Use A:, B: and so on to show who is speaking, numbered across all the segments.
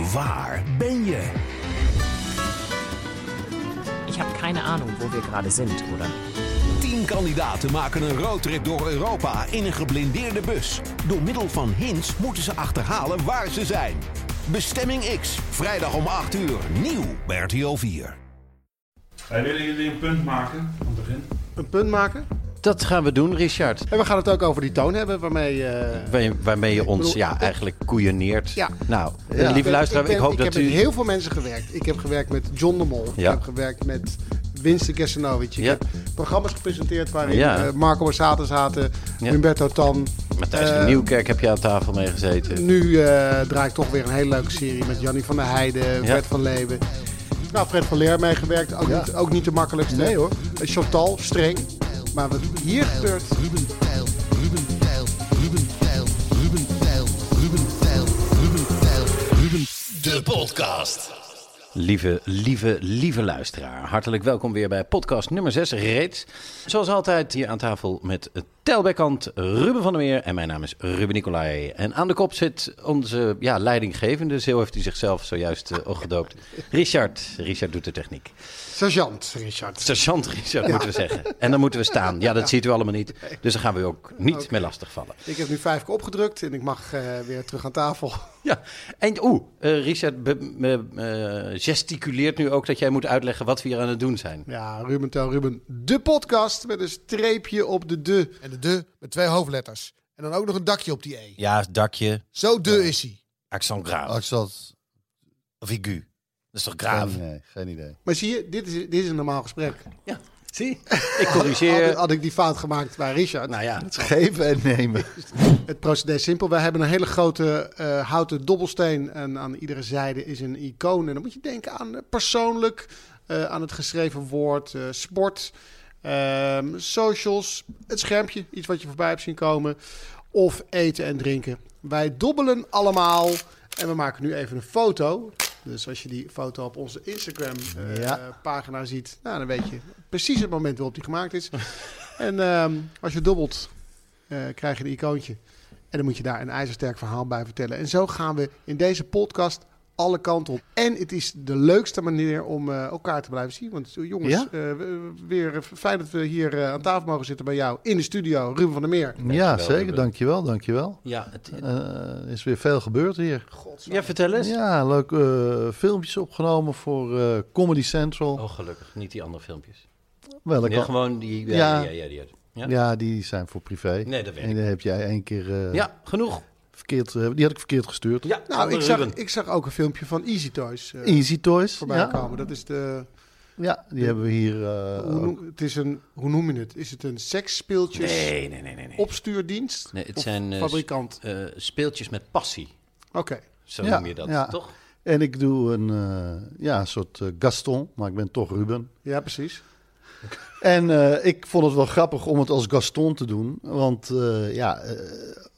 A: Waar ben je?
B: Ich habe keine Ahnung, wo wir gerade sind, oder?
A: Tien kandidaten maken een roadtrip door Europa in een geblindeerde bus. Door middel van hints moeten ze achterhalen waar ze zijn. Bestemming X, vrijdag om 8 uur, nieuw bij RTL 4.
C: Wij willen jullie een punt maken aan het begin.
D: Een punt maken.
E: Dat gaan we doen, Richard.
D: En we gaan het ook over die toon hebben waarmee... eh,
E: Waar- waarmee je ons
D: bedoel,
E: ja, eigenlijk koeieneert.
D: Ja.
E: Nou, lieve luisteraar, ik,
D: ben-
E: hoop
D: ik
E: dat
D: heb
E: u...
D: met heel veel mensen gewerkt. Ik heb gewerkt met John de Mol.
E: Ja.
D: Ik heb gewerkt met Winston Kersenovic. Ik
E: Ja.
D: heb programma's gepresenteerd waarin
E: Ja.
D: eh, Marco Borsato zaten,
E: Ja.
D: Humberto Tan.
E: Matthijs van Nieuwkerk heb je aan tafel mee gezeten.
D: Nu eh, draai ik toch weer een hele leuke serie met Jannie van der Heijden, Fred van Leeuwen. Nou, Fred van Leer meegewerkt. Ook, niet, ook niet de makkelijkste. Nee hoor. Chantal, streng. Maar wat hier gebeurt...
F: Ruben Tijl, Ruben Tijl, Ruben Tijl, Ruben Tijl, Ruben Tijl, Ruben Tijl, Ruben De podcast.
E: Lieve, lieve, lieve luisteraar. Hartelijk welkom weer bij podcast nummer 6 reeds. Zoals altijd hier aan tafel met telbekant Ruben van der Meer. En mijn naam is Ruben Nicolai. En aan de kop zit onze ja, leidinggevende. Zo heeft hij zichzelf zojuist uh, opgedoopt. Richard. Richard doet de techniek.
D: Sergeant Richard.
E: Sergeant Richard moeten we zeggen. En dan moeten we staan. Ja, dat ziet u allemaal niet. Dus daar gaan we u ook niet mee lastigvallen.
D: Ik heb nu vijf keer opgedrukt en ik mag uh, weer terug aan tafel.
E: Ja, en oeh, uh, Richard be, uh, gesticuleert nu ook dat jij moet uitleggen wat we hier aan het doen zijn.
D: Ja, Ruben tel Ruben, de podcast met een streepje op de de.
F: En de de met twee hoofdletters. En dan ook nog een dakje op die E.
E: Ja, dakje.
F: Zo de is hij.
E: Accent grave.
G: Accent.
E: Of aigu. Dat is toch?
G: Geen idee, geen idee.
D: Maar zie je, dit is, dit is een normaal gesprek.
E: Ja, zie. Ik corrigeer.
D: had, had, ik die fout gemaakt bij Richard.
E: Nou ja.
G: Het geven en nemen.
D: Het procedé is simpel. Wij hebben een hele grote uh, houten dobbelsteen. En aan iedere zijde is een icoon. En dan moet je denken aan uh, persoonlijk, uh, aan het geschreven woord, sport, ehm, socials, het schermpje, iets wat je voorbij hebt zien komen. Of eten en drinken. Wij dobbelen allemaal. En we maken nu even een foto. Dus als je die foto op onze Instagram-pagina ja. ziet, nou, dan weet je precies het moment waarop die gemaakt is. en um, als je dobbelt, uh, krijg je een icoontje. En dan moet je daar een ijzersterk verhaal bij vertellen. En zo gaan we in deze podcast alle kanten op. En het is de leukste manier om uh, elkaar te blijven zien. Want uh, jongens, ja? uh, weer fijn dat we hier aan tafel mogen zitten bij jou in de studio. Ruben van der Meer.
G: Dankjewel, ja, zeker. Ruben. Dankjewel, dankjewel.
E: Ja, het
G: er is weer veel gebeurd hier.
E: Godzijdank. Ja, vertel eens.
G: Ja, leuke filmpjes opgenomen voor Comedy Central.
E: Oh, gelukkig. Niet die andere filmpjes.
G: Welke?
E: Nee, gewoon die... Ja, ja, ja, ja, die,
G: ja? ja, die zijn voor privé.
E: Nee, dat weet ik.
G: En die heb jij één keer...
E: ja, genoeg.
G: Verkeerd, die had ik verkeerd gestuurd.
D: Ja, nou, ik zag, ik zag ook een filmpje van Easy Toys.
G: Uh, Easy Toys,
D: voorbij
G: ja.
D: komen. Dat is de.
G: Ja, die de, hebben we hier. Uh,
D: hoe noem, het is een, hoe noem je het? Is het een seksspeeltjes
E: nee, nee, nee, nee, nee.
D: opstuurdienst?
E: Nee, het zijn
D: fabrikant.
E: Uh, speeltjes met passie.
D: Oké. Okay.
E: Zo ja, noem je dat,
G: ja.
E: toch?
G: En ik doe een, ja, soort Gaston, maar ik ben toch Ruben.
D: Ja, precies.
G: En uh, ik vond het wel grappig om het als Gaston te doen. Want uh, ja,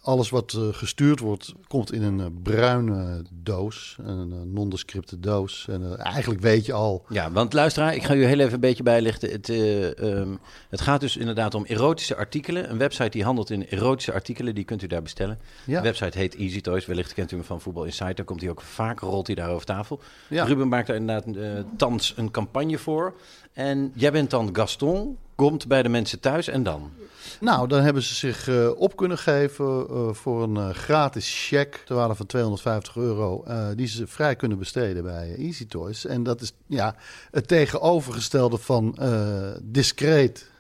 G: alles wat gestuurd wordt, komt in een bruine doos. Een nondescripte doos. En eigenlijk weet je al.
E: Ja, want luisteraar, ik ga u heel even een beetje bijlichten. Het, um, het gaat dus inderdaad om erotische artikelen. Een website die handelt in erotische artikelen, die kunt u daar bestellen. Ja. De website heet Easy Toys. Wellicht kent u hem van Voetbal Insight. Daar komt hij ook vaak, rolt hij daar over tafel. Ja. Ruben maakt daar inderdaad thans een campagne voor. En jij bent dan Gaston, komt bij de mensen thuis en dan?
G: Nou, dan hebben ze zich uh, op kunnen geven uh, voor een uh, gratis check ter waarde van 250 euro, die ze vrij kunnen besteden bij Easy Toys. En dat is ja, het tegenovergestelde van discreet.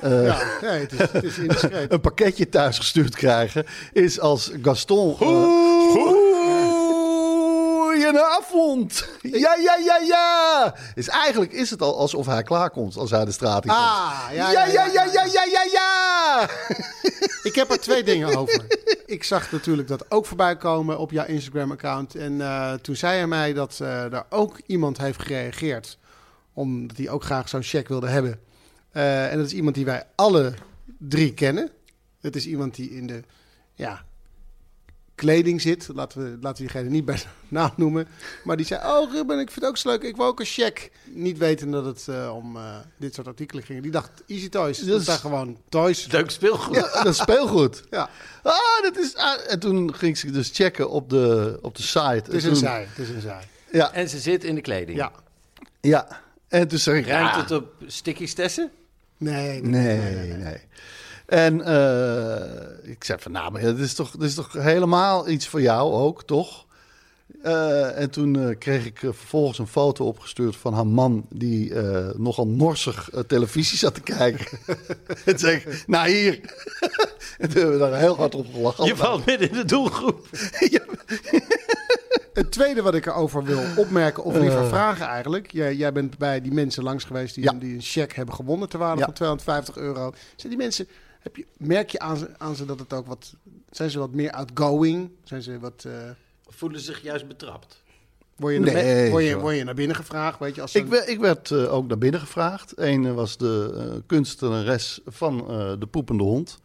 D: ja, nee, het is, het is indiscreet.
G: een pakketje thuis gestuurd krijgen is als Gaston. Goedenavond. Ja, ja, ja, ja. Is eigenlijk is het al alsof hij klaarkomt als hij de straat in komt.
D: Ah, ja,
G: ja, ja, ja, ja, ja, ja, ja.
E: Ik
D: heb er twee dingen over. Ik zag natuurlijk dat ook voorbij komen op jouw Instagram-account. En eh, toen zei hij mij dat eh er ook iemand heeft gereageerd. Omdat hij ook graag zo'n check wilde hebben. Eh, en dat is iemand die wij alle drie kennen. Het is iemand die in de ja, kleding zit. Laten we, laten we diegene niet bij naam noemen. Maar die zei, oh Ruben, ik vind het ook zo leuk. Ik wil ook een check. Niet weten dat het eh, om eh, dit soort artikelen ging. Die dacht, Easy Toys. Dat
G: Dat
D: is daar gewoon toys.
E: Leuk speelgoed.
G: Ja, dat is speelgoed.
D: Ja,
G: Ah, dat is... ah, en toen ging ze dus checken op de, op de site.
D: het is
G: En
D: een
G: toen-
D: zij. Het is een zij.
G: Ja,
E: En ze zit in de kleding.
D: Ja.
G: ja. En toen zei ik...
E: Ruimt
G: ja,
E: het op stickies tessen?
D: Nee, nee.
G: Nee, nee. En eh, ik zei van, nou, maar dit is toch, dit is toch helemaal iets voor jou ook, toch? Eh, en toen eh, kreeg ik vervolgens een foto opgestuurd van haar man... die eh, nogal norsig televisie zat te kijken. en zei ik, nou hier. en toen hebben we daar heel hard op gelachen.
E: Je valt midden in de doelgroep.
D: Het tweede wat ik erover wil opmerken, of liever vragen eigenlijk. Jij, jij bent bij die mensen langs geweest die,
G: Ja.
D: die een cheque hebben gewonnen ter waarde
G: Ja.
D: van 250 euro. Zijn die mensen, heb je, merk je aan ze, aan ze dat het ook wat... Zijn ze wat meer outgoing? Zijn ze wat... eh,
E: Voelen zich juist betrapt.
D: word, je naar,
G: Nee,
D: word, je, word je naar binnen gevraagd? Weet je, als ze-
G: Ik, werd- ik werd eh, ook naar binnen gevraagd. Eén was de eh, kunstenares van eh, De Poepende Hond,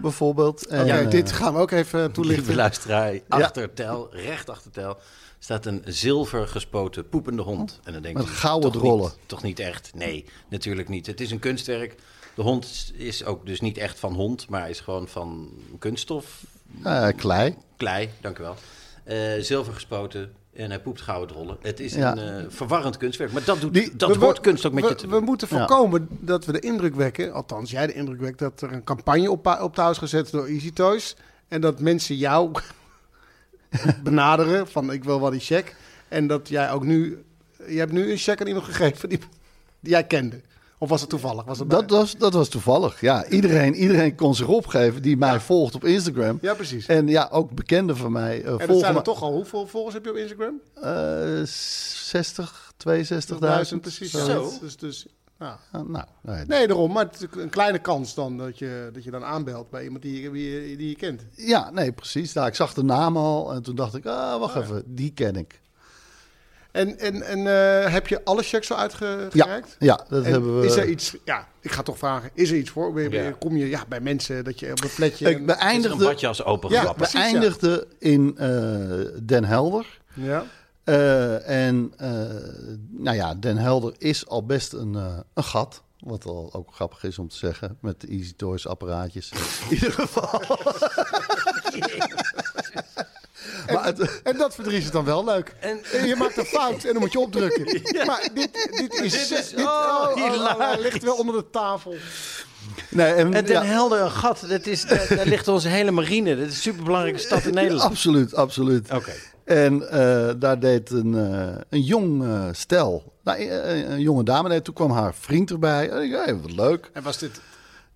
G: bijvoorbeeld. En, eh,
D: dit gaan we ook even
E: Lieve
D: toelichten.
E: luisteraar, achter tel, recht achter tel, staat een zilver gespoten poepende hond. En dan denk
G: Met
E: je,
G: gouden
E: toch. Niet, toch niet echt? Nee, natuurlijk niet. Het is een kunstwerk. De hond is ook dus niet echt van hond, maar is gewoon van kunststof.
G: eh, klei.
E: Klei, dank u wel. Eh, zilver gespoten en hij poept gouden drollen. Het is
G: Ja.
E: een eh, verwarrend kunstwerk, maar dat, doet,
D: Die-
E: dat
D: we-
E: hoort
D: we-
E: kunst ook met
D: we,
E: je te
D: We
E: doen.
D: moeten
G: Ja.
D: voorkomen dat we de indruk wekken, althans jij de indruk wekt, dat er een campagne op, op touw is gezet door Easy Toys. En dat mensen jou benaderen van ik wil wel die check. En dat jij ook nu, je hebt nu een check aan iemand gegeven die, die jij kende. Of was het toevallig? Was het
G: Dat was, dat was toevallig. Ja, iedereen, iedereen kon zich opgeven die mij volgt op Instagram.
D: Ja, precies. En,
G: En ja, ook bekenden van mij uh,
D: dat
G: volgen.
D: zijn er toch al, hoeveel volgers heb je op Instagram?
G: eh, 60, 62.000.
D: Duizend precies.
G: zoiets.
D: Dus, dus, nou.
G: Ah, nou, nee.
D: Nee, daarom. Maar het is een kleine kans dan dat je, dat je dan aanbelt bij iemand die, je- die, je- die je kent.
G: Ja, nee, precies. Nou, ik zag de naam al en toen dacht ik, ah, wacht even, die ken ik.
D: En, en, en eh, heb je alle checks al
G: Ja,
D: uitgereikt?
G: ja dat
D: En
G: hebben we.
D: Is er iets, ja, ik ga toch vragen, is er iets voor?
E: Ja.
D: Kom je ja, bij mensen dat je op een fletje...
G: ik
E: een
G: beëindigde,
E: badjas open
D: Ja,
G: beëindigde in eh, Den Helder.
D: ja.
G: Eh, en eh, nou ja, Den Helder is al best een, eh, een gat. Wat al ook grappig is om te zeggen. Met de Easy Toys apparaatjes. In ieder geval. maar het,
D: En dat verdriet is dan wel leuk. En, je maakt een fout en dan moet je opdrukken. Maar dit, dit is...
E: Dit is-
D: dit-
E: oh,
D: hij
E: hilarisch.
D: ligt wel onder de tafel.
G: nee, en,
E: En Den
G: ja,
E: Helder, een gat, dat is, daar, daar ligt onze hele marine. Dat is een superbelangrijke stad in Nederland.
G: absoluut, absoluut.
E: Oké.
G: En eh, daar deed een, eh, een jong eh, stel. Nou, eh, een jonge dame. Nee, toen kwam haar vriend erbij. En ik dacht, hey, wat leuk.
D: En was dit...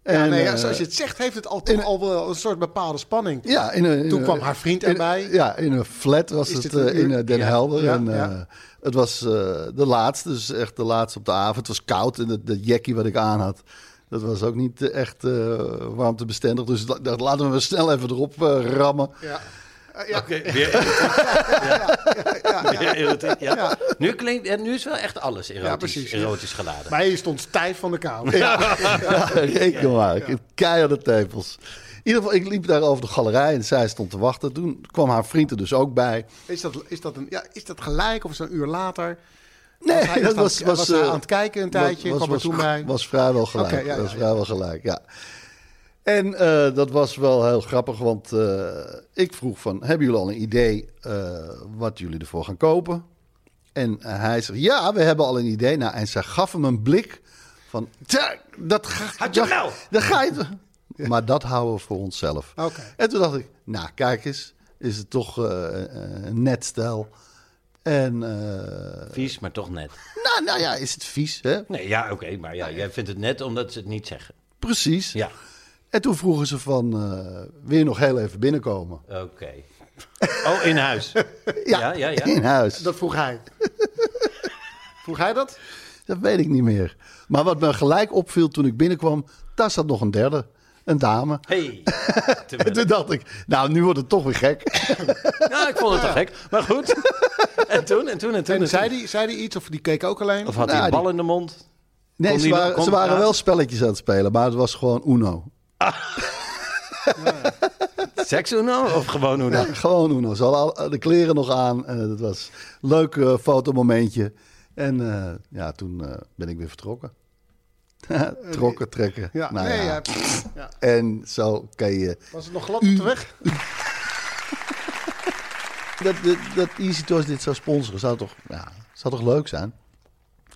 G: En,
D: ja, nee,
G: eh,
D: als, als je het zegt, heeft het al, al wel een soort bepaalde spanning.
G: Ja, in een, in
D: Toen kwam haar vriend erbij.
G: ja, in een flat was
D: Is
G: het eh, in eh, Den
D: Ja.
G: Helder.
D: Ja,
G: en, eh,
D: ja.
G: Het was eh, de laatste, dus echt de laatste op de avond. Het was koud en dat, dat jackie wat ik aan had, dat was ook niet eh, echt eh, warmtebestendig. Dus ik dacht, laten we snel even erop eh, rammen.
D: Ja. Eh, ja.
E: Oké, weer erotiek. Weer erotiek, ja. Nu, klinkt, en nu is wel echt alles erotisch,
D: precies.
E: erotisch geladen.
D: Maar je stond stijf van de kou.
G: Ja, reken maar. Keiharde tepels. In ieder geval, ik liep daar over de galerij en zij stond te wachten. Toen kwam haar vriend er dus ook bij.
D: Is dat, is dat, een, ja, is dat gelijk of is dat een uur later?
G: Nee,
D: was hij,
G: dat was,
D: aan,
G: was, eh,
D: aan het kijken een tijdje?
G: Was,
D: kwam
G: was,
D: er toen bij?
G: was vrijwel gelijk.
D: Ja, ja,
G: was
D: ja.
G: vrijwel gelijk, ja. En eh, dat was wel heel grappig, want eh, ik vroeg van... hebben jullie al een idee eh, wat jullie ervoor gaan kopen? En hij zegt, ja, we hebben al een idee. Nou, en zij gaf hem een blik van... "Tja, Dat ga,
E: Had je
G: dat-
E: wel?
G: Dat ga je... Maar dat houden we voor onszelf.
D: Oké.
G: En toen dacht ik, nou, kijk eens, is het toch eh, een net stel. En, eh,
E: Vies, maar toch net.
G: nou, nou ja, is het vies, hè?
E: Nee, ja, oké, maar ja, jij vindt het net omdat ze het niet zeggen.
G: Precies.
E: Ja,
G: En toen vroegen ze van, eh wil je nog heel even binnenkomen?
E: oké. Oh, in huis. Ja, ja, ja.
G: In huis.
D: Dat vroeg hij. vroeg hij dat?
G: Dat weet ik niet meer. Maar wat me gelijk opviel toen ik binnenkwam, daar zat nog een derde. Een dame.
E: Hey.
G: En toen dacht ik, nou, nu wordt het toch weer gek.
E: Nou, ik vond het toch gek. Maar goed. En toen, en toen, en toen.
D: En
E: en
D: zei
E: toen.
D: die, zei die iets of die keek ook alleen?
E: Of had hij
G: Nou,
E: een bal in de mond?
G: Nee, ze
E: die-
G: waren,
E: kon
G: ze waren wel spelletjes aan het spelen, maar het was gewoon Uno.
E: Seks Uno of gewoon Uno?
G: Ja, gewoon Uno. Ze hadden al de kleren nog aan. en het was een leuk eh, fotomomentje. En eh, ja, toen eh, ben ik weer vertrokken. Trokken, trekken.
D: Ja,
G: Nou
D: nee,
G: ja.
D: ja. ja.
G: En zo kan je...
D: Was het nog glad op de weg?
G: Dat, dat, dat Easy Toys dit zou sponsoren, zou toch, ja, zou toch leuk zijn?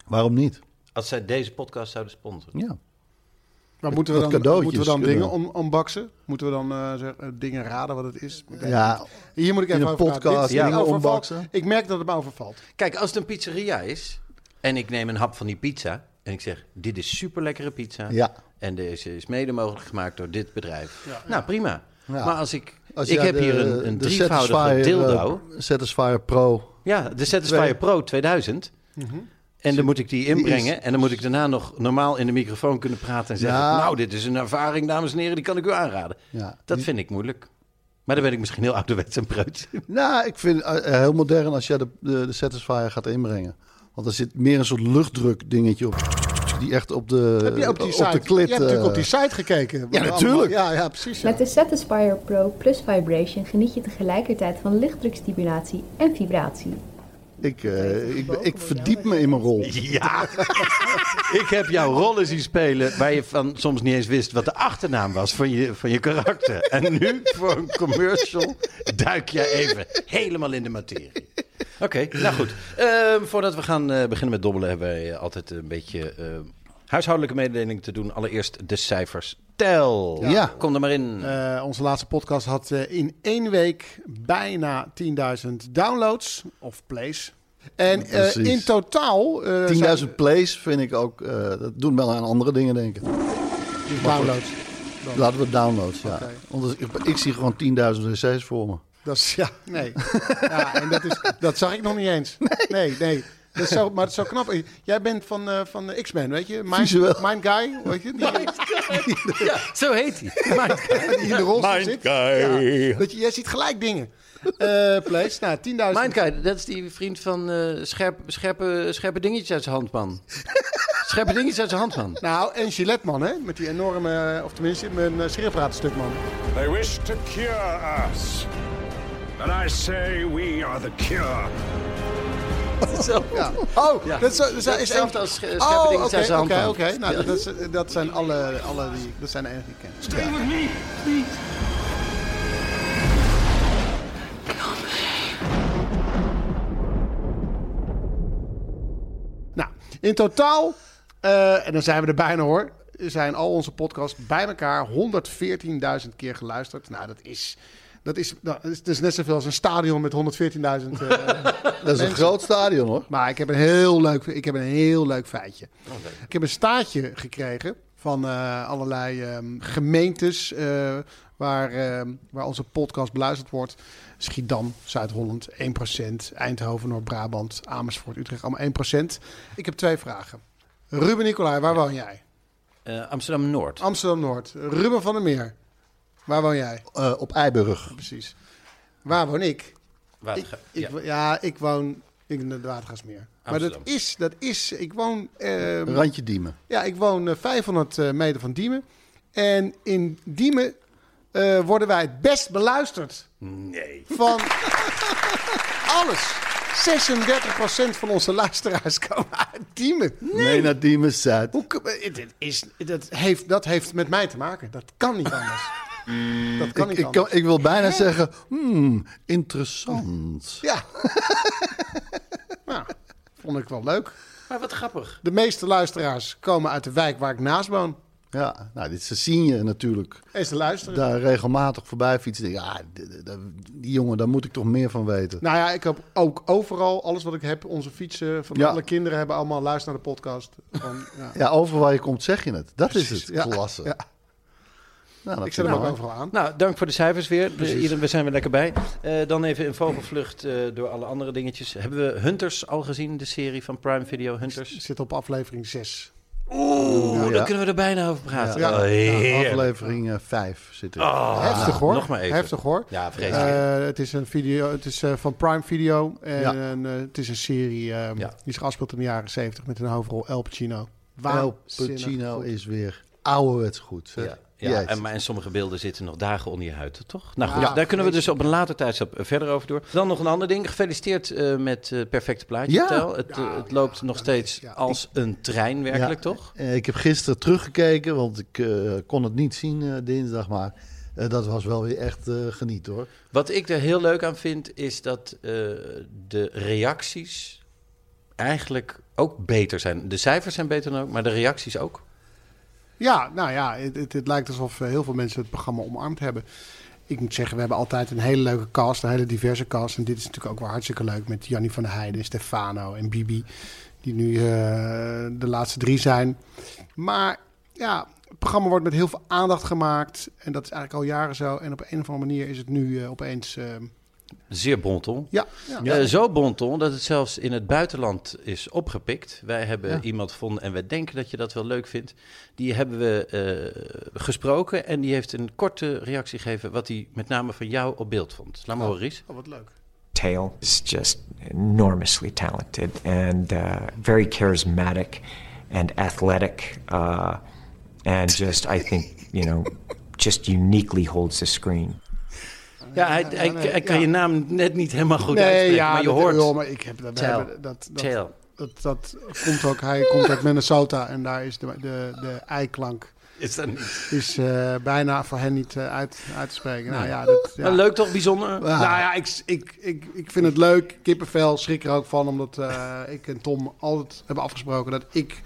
G: Waarom niet?
E: Als zij deze podcast zouden sponsoren.
G: Ja.
D: Maar moeten we dan,
G: cadeautjes
D: moeten we dan dingen on unboxen? Moeten we dan eh, zeg, eh, dingen raden wat het is?
G: Ja,
D: Hier moet ik
G: in
D: even
G: een podcast
E: ja,
G: dingen unboxen.
D: Ik merk dat het me overvalt.
E: Kijk, als het een pizzeria is en ik neem een hap van die pizza en ik zeg: Dit is super lekkere pizza.
G: Ja.
E: En deze is mede mogelijk gemaakt door dit bedrijf. Nou, prima.
G: Ja.
E: Maar als ik.
G: Als
E: ik heb
G: de-
E: hier een, een
G: de
E: drievoudige
G: Satisfyer,
E: dildo.
G: Satisfyer Pro.
E: Ja, de Satisfyer
G: Twee.
E: Pro 2000.
G: Mhm.
E: En dan moet ik die inbrengen.
G: is-
E: En dan moet ik daarna nog normaal in de microfoon kunnen praten en zeggen:
G: Ja.
E: Nou, dit is een ervaring, dames en heren, die kan ik u aanraden.
G: Ja.
E: Dat
G: Die-
E: vind ik moeilijk. Maar dan ben ik misschien heel ouderwets en preuts.
G: Nou, ik vind het eh, heel modern als jij de, de, de Satisfyer gaat inbrengen. Want er zit meer een soort luchtdruk dingetje op. Die echt op de,
D: Heb je op die site,
G: de klit...
D: je hebt natuurlijk op
G: eh,
D: die site gekeken. Er
G: natuurlijk.
D: allemaal- Ja, ja, precies. ja.
H: Met de Satisfyer Pro Plus Vibration geniet je tegelijkertijd van lichtdrukstimulatie en vibratie.
G: Ik, eh, ik, ik verdiep me in mijn rol.
E: Ja, ik heb jouw rollen zien spelen waar je van soms niet eens wist wat de achternaam was van je, van je karakter. En nu voor een commercial duik je even helemaal in de materie. Oké, nou goed. Ehm, voordat we gaan eh, beginnen met dobbelen hebben wij altijd een beetje eh, huishoudelijke mededeling te doen. Allereerst de cijfers. Tel.
G: Ja.
E: Kom er maar in.
D: Eh, onze laatste podcast had eh, in één week bijna 10.000 downloads of plays. En eh, in totaal... eh,
G: 10.000
D: zijn-
G: plays vind ik ook... eh, dat doen wel aan andere dingen denken.
D: downloads.
G: Laten we downloads, ja. Want ik, ik zie gewoon 10.000 wc's voor me.
D: Dat is, ja, nee. Ja, en dat, is, dat zag ik nog niet eens. Nee, nee. Dat is zo, maar het is zo knap. Jij bent van, eh, van de X-Men, weet je? Mind. Mind Guy, weet je? Die,
E: Ja, zo heet hij.
D: die in de rolstoel zit. Ja, dat je, jij ziet gelijk dingen. Eh Place, nou, 10.000.
E: Mindguide, dat is die vriend van eh, scherp, scherpe, scherpe dingetjes uit zijn hand, man. scherpe dingetjes uit zijn hand, man.
D: Nou, en Gillette, man, hè? Met die enorme, of tenminste, met een schriftpraatstuk, man.
I: They wish to cure us. And I say we are the cure.
E: Zo.
D: Ja. Oh,
E: Ja.
D: dat is, dat is,
E: Dat is hetzelfde als
D: Oh,
E: zijn
D: Oké. Nou,
E: Ja.
D: dat, is, dat zijn alle, alle die, dat zijn de enige die ik ken.
I: Stay with me, please.
D: Nou, in totaal, eh, en dan zijn we er bijna hoor, zijn al onze podcasts bij elkaar 114.000 keer geluisterd. Nou, dat is, dat is, nou, dat is, dat is net zoveel als een stadion met 114.000. eh
G: Dat is een groot stadion, hoor.
D: maar ik heb een heel leuk, ik heb een heel leuk feitje. Ik heb een staartje gekregen van eh, allerlei ehm, gemeentes eh, waar, ehm, waar onze podcast beluisterd wordt. Schiedam, Zuid-Holland 1%, Eindhoven, Noord-Brabant, Amersfoort, Utrecht allemaal 1%. Ik heb twee vragen. Ruben Nicolai, waar woon jij?
E: Eh, Amsterdam-Noord.
D: Amsterdam-Noord. Ruben van der Meer, waar woon jij?
G: Eh, op Eiburg.
D: Precies. Waar woon ik? Ik,
E: Waterga-
D: ik,
E: ja.
D: ja. ik woon in het Watergasmeer. Maar dat
E: Amsterdam.
D: is, dat is, ik woon... ehm,
G: Randje Diemen.
D: Ja, ik woon eh, 500 eh, meter van Diemen. En in Diemen eh, worden wij het best beluisterd.
E: Nee.
D: Van alles. 36% van onze luisteraars komen uit Diemen.
G: Nee, naar Diemen Zuid.
D: Hoe, eh, dit is, dat, heeft, dat heeft met mij te maken. Dat kan niet anders. Dat kan
G: Ik, ik, kan- ik wil bijna zeggen, hmm, interessant.
D: Ja. nou, vond ik wel leuk.
E: Maar wat grappig.
D: De meeste luisteraars komen uit de wijk waar ik naast woon.
G: Ja, nou, dit zien je natuurlijk.
D: Is te luisteren.
G: Daar regelmatig voorbij fietsen. Ja, die jongen, daar moet ik toch meer van weten.
D: Nou ja, ik heb ook overal, alles wat ik heb, onze fietsen van
G: Ja.
D: alle kinderen hebben allemaal luisteren naar de podcast. Van, ja.
G: Ja, overal waar je komt zeg je het. Dat is het.
D: ja.
G: Klasse. Nou,
D: Ik zet hem ook overal aan.
E: Nou, dank voor de cijfers weer. Ieder, we zijn weer lekker bij. Eh, dan even in vogelvlucht eh, door alle andere dingetjes. Hebben we Hunters al gezien, de serie van Prime Video Hunters?
D: Ik zit op aflevering 6.
E: Oeh,
G: Ja.
E: dan kunnen we er bijna over praten.
D: Ja.
E: Oh.
G: Aflevering 5 zit er.
E: Oh,
D: Heftig hoor.
E: Nog maar even.
D: Heftig hoor.
E: Ja, vreselijk.
D: Eh, het is een video, het is eh, van Prime Video. En
G: Ja.
D: een, eh, het is een serie eh,
E: Ja.
D: die zich afspeelt in de jaren 70 met een hoofdrol El Pacino.
G: El
D: Waanzinnig
G: Pacino is weer ouderwets goed. zeg.
E: Ja, ja en, maar en sommige beelden zitten nog dagen onder je huid, toch? Nou goed,
D: Ja,
E: daar kunnen we dus op een later tijdstip eh, verder over door. Dan nog een ander ding. Gefeliciteerd eh, met eh Perfecte Plaatje,
G: Ja.
E: Tel. Het,
D: Ja,
E: het loopt
D: ja,
E: nog steeds als een trein, werkelijk,
G: Ja.
E: toch?
G: Eh, ik heb gisteren teruggekeken, want ik eh, kon het niet zien eh, dinsdag, maar eh, dat was wel weer echt eh geniet hoor.
E: Wat ik er heel leuk aan vind, is dat eh, de reacties eigenlijk ook beter zijn. De cijfers zijn beter dan ook, maar de reacties ook.
D: Ja, nou ja, het, het, lijkt alsof eh, heel veel mensen het programma omarmd hebben. Ik moet zeggen, we hebben altijd een hele leuke cast, een hele diverse cast. En dit is natuurlijk ook wel hartstikke leuk met Jannie van der Heijden, Stefano en Bibi. Die nu eh, de laatste drie zijn. Maar ja, het programma wordt met heel veel aandacht gemaakt. En dat is eigenlijk al jaren zo. En op een of andere manier is het nu eh, opeens...
E: Zeer bonton.
D: ja, ja.
E: Eh, zo bonton dat het zelfs in het buitenland is opgepikt. Wij hebben
G: Ja.
E: iemand gevonden en we denken dat je dat wel leuk vindt. Die hebben we eh, gesproken en die heeft een korte reactie gegeven... wat hij met name van jou op beeld vond. Laat maar horen, Ries.
D: Oh, wat leuk.
J: Tail is just enormously talented and uh, very charismatic and athletic, uh, and just I think you know, just uniquely holds the screen.
E: Ja, hij, hij, kan
D: ja.
E: je naam net niet helemaal goed
D: nee,
E: uitspreken,
D: ja,
E: maar je
D: dat,
E: hoort...
D: joh, maar ik heb, we
E: Tail.
D: hebben dat, dat, dat, dat komt ook. Hij komt uit Minnesota en daar is de, de, de eiklank
E: Is dat niet?
D: is eh, bijna voor hen niet eh, uit, uit te spreken. Nou ja, dat, ja.
E: Maar leuk toch, bijzonder?
D: Nou ja, ik, ik, ik, ik vind het leuk. Kippenvel, schrik er ook van, omdat eh, ik en Tom altijd hebben afgesproken dat ik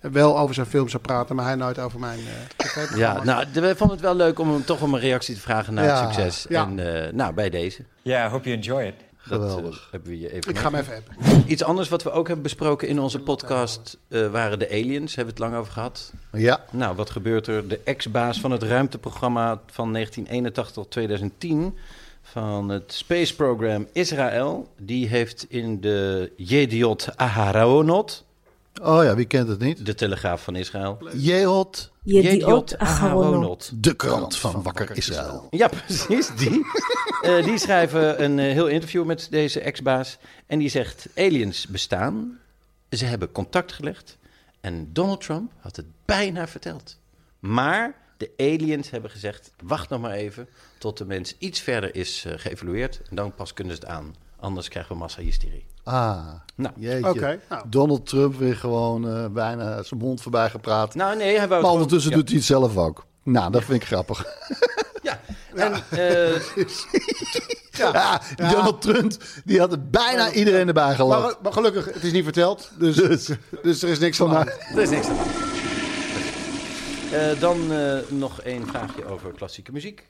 D: wel over zijn film zou praten, maar hij nooit over mijn eh tv-programma.
E: Ja, nou, we vonden het wel leuk om hem toch om een reactie te vragen naar
G: Ja.
E: het succes.
D: Ja.
E: En eh, nou, bij deze.
J: Yeah, I hope you enjoy it.
E: Dat eh,
G: Geweldig.
E: hebben we je even
D: ik ga hem even hebben.
E: Iets anders wat we ook hebben besproken in onze podcast eh, waren de aliens. Hebben we het lang over gehad.
G: Ja,
E: Nou, wat gebeurt er? De ex-baas van het ruimteprogramma van 1981 tot 2010 van het Space Program Israël, die heeft in de Yediot Aharonot,
G: oh ja, wie kent het niet?
E: de telegraaf van Israël,
G: Jehot,
K: Yediot Aharonot.
G: de krant van Wakker Israël.
E: Ja, precies, die. Eh, die schrijven een eh, heel interview met deze ex-baas. En die zegt, aliens bestaan. Ze hebben contact gelegd. En Donald Trump had het bijna verteld. Maar de aliens hebben gezegd, wacht nog maar even... tot de mens iets verder is eh, geëvalueerd. En dan pas kunnen ze het aan. Anders krijgen we massahysterie.
G: Ah,
E: Nou,
G: jeetje.
D: Oké, nou.
G: Donald Trump weer gewoon eh, bijna zijn mond voorbij gepraat.
E: nou nee, hij wou het
G: maar ondertussen
E: gewoon-
G: doet hij het zelf ook. Nou, dat vind ik grappig.
E: Ja, ja. En, eh,
G: Ja, Donald Trump, die had er bijna iedereen erbij gelachen.
D: Maar, maar gelukkig, het is niet verteld, dus, dus, er is niks van aan.
E: Er is niks aan hand. Eh, dan eh, nog één vraagje over klassieke muziek.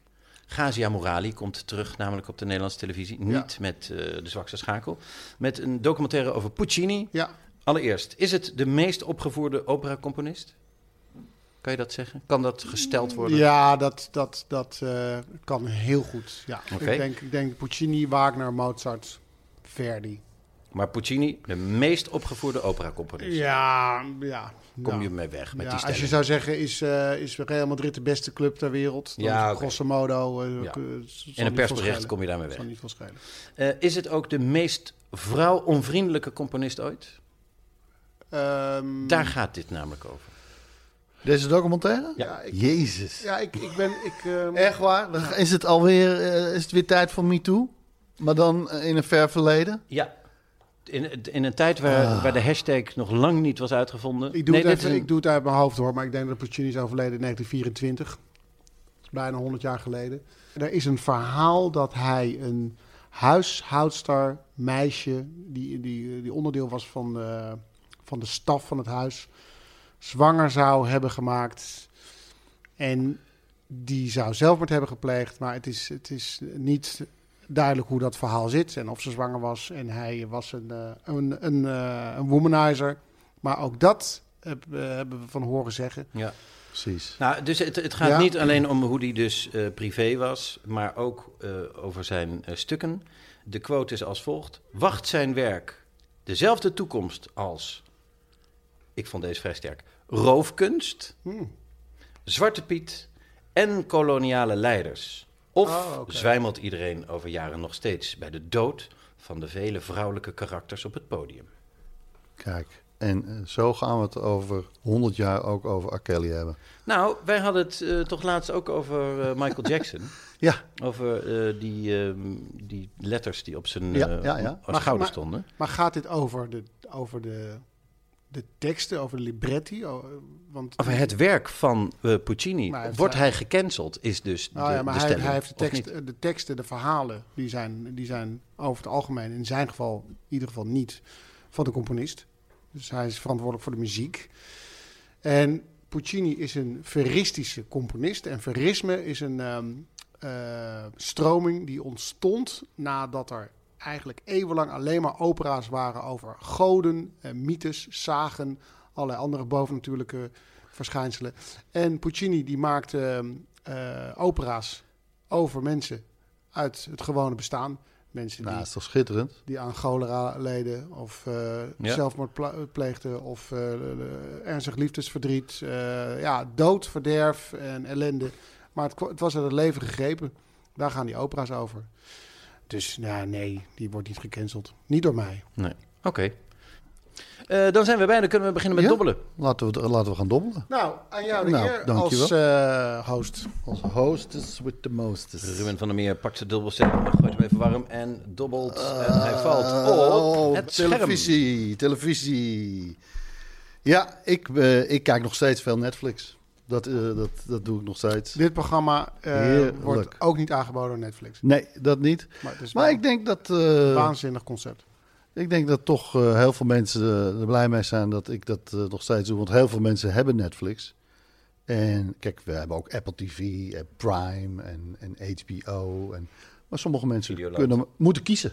E: Gazia Morali komt terug, namelijk op de Nederlandse televisie. Niet met eh, de zwakste schakel. Met een documentaire over Puccini.
D: Ja,
E: Allereerst, is het de meest opgevoerde operacomponist? Kan je dat zeggen? Kan dat gesteld worden?
D: ja dat, dat, dat eh, kan heel goed. Ja. Ik, denk, ik denk Puccini, Wagner, Mozart, Verdi.
E: Maar Puccini, de meest opgevoerde operacomponist.
D: Ja, ja.
E: Kom
D: ja.
E: je mee weg met
D: Ja,
E: die
D: als
E: stelling?
D: je zou zeggen, is, eh, is Real Madrid de beste club ter wereld? Dan
E: Ja,
D: is grosso modo... eh,
E: Ja. In een persbericht kom je daarmee
D: Zal
E: weg.
D: niet.
E: Eh, is het ook de meest vrouwonvriendelijke componist ooit?
D: Ehm,
E: Daar gaat dit namelijk over.
G: Deze documentaire?
D: ja, ik,
G: Jezus.
D: ja, ik, ik ben... Ik, ehm,
G: Echt waar? Dan Is het alweer is het weer tijd voor MeToo? Maar dan in een ver verleden?
E: Ja. In, in een tijd waar, waar de hashtag nog lang niet was uitgevonden.
D: Ik doe,
E: Nee,
D: het even,
E: een-
D: ik doe het uit mijn hoofd hoor, maar ik denk dat Puccini is overleden in 1924. Dat is bijna 100 jaar geleden. Er is een verhaal dat hij een huishoudster, meisje, die, die, die onderdeel was van de, van de staf van het huis, zwanger zou hebben gemaakt. En die zou zelfmoord hebben gepleegd, maar het is, het is niet duidelijk hoe dat verhaal zit en of ze zwanger was. En hij was een, eh, een, een, eh, een womanizer. Maar ook dat heb- eh, hebben we van horen zeggen.
E: Ja.
G: Precies.
E: Nou, dus het, het gaat
D: Ja.
E: niet alleen om hoe hij dus eh, privé was, maar ook eh, over zijn eh, stukken. De quote is als volgt: Wacht zijn werk dezelfde toekomst als. Ik vond deze vrij sterk. roofkunst,
D: Hmm.
E: Zwarte Piet en koloniale leiders. Of
D: Oh,
E: zwijmelt iedereen over jaren nog steeds bij de dood van de vele vrouwelijke karakters op het podium?
G: Kijk, en eh, zo gaan we het over 100 jaar ook over R. Kelly hebben.
E: Nou, wij hadden het eh, toch laatst ook over eh, Michael Jackson.
G: Ja.
E: Over eh, die, ehm, die letters die op zijn
G: Ja, ja, ja.
E: schouder
D: maar,
E: stonden.
D: Maar gaat dit over de, over de, de teksten, over de libretti? Oh, Want,
E: Over het werk van eh, Puccini.
D: Hij
E: Wordt hij gecanceld, is dus
D: Nou
E: de,
D: ja, maar
E: de
D: hij,
E: stelling,
D: hij heeft de, tekst,
E: niet?
D: de teksten, de verhalen, die zijn, die zijn over het algemeen, in zijn geval in ieder geval niet, van de componist. Dus hij is verantwoordelijk voor de muziek. En Puccini is een veristische componist. En verisme is een ehm, eh, stroming die ontstond nadat er eigenlijk eeuwenlang alleen maar opera's waren over goden, mythes, zagen, allerlei andere bovennatuurlijke verschijnselen. En Puccini die maakte ehm, eh, opera's over mensen uit het gewone bestaan. Mensen
G: Nou,
D: die,
G: is toch schitterend?
D: die aan cholera leden of
G: Ja.
D: zelfmoord pleegden of eh, ernstig liefdesverdriet. ja, dood, verderf en ellende. Maar het, het was uit het leven gegrepen. Daar gaan die opera's over. Dus ja, nee, die wordt niet gecanceld. Niet door mij.
E: Nee. Oké. Eh, dan zijn we bij, dan kunnen we beginnen met
G: Ja?
E: dobbelen.
G: Laten we, laten we gaan dobbelen.
D: Nou, aan jou de
G: Nou,
D: eer
G: dankjewel.
D: als eh, host.
G: Als hostess with the mostest.
E: Ruben van der Meer pakt de dobbelsteen, gooit hem even warm en dobbelt. en hij valt op
G: Oh,
E: het scherm.
G: televisie, televisie. Ja, ik, eh, ik kijk nog steeds veel Netflix. Dat, eh, dat, dat doe ik nog steeds.
D: Dit programma eh, wordt ook niet aangeboden door Netflix.
G: Nee, dat niet.
D: Maar het is
G: Maar
D: wel
G: ik denk dat...
D: een
G: eh,
D: waanzinnig concept.
G: ik denk dat toch eh, heel veel mensen er blij mee zijn dat ik dat nog steeds doe. Want heel veel mensen hebben Netflix. En kijk, we hebben ook Apple TV en Prime en, en HBO. En, maar sommige mensen
E: Videoland.
G: kunnen, moeten kiezen.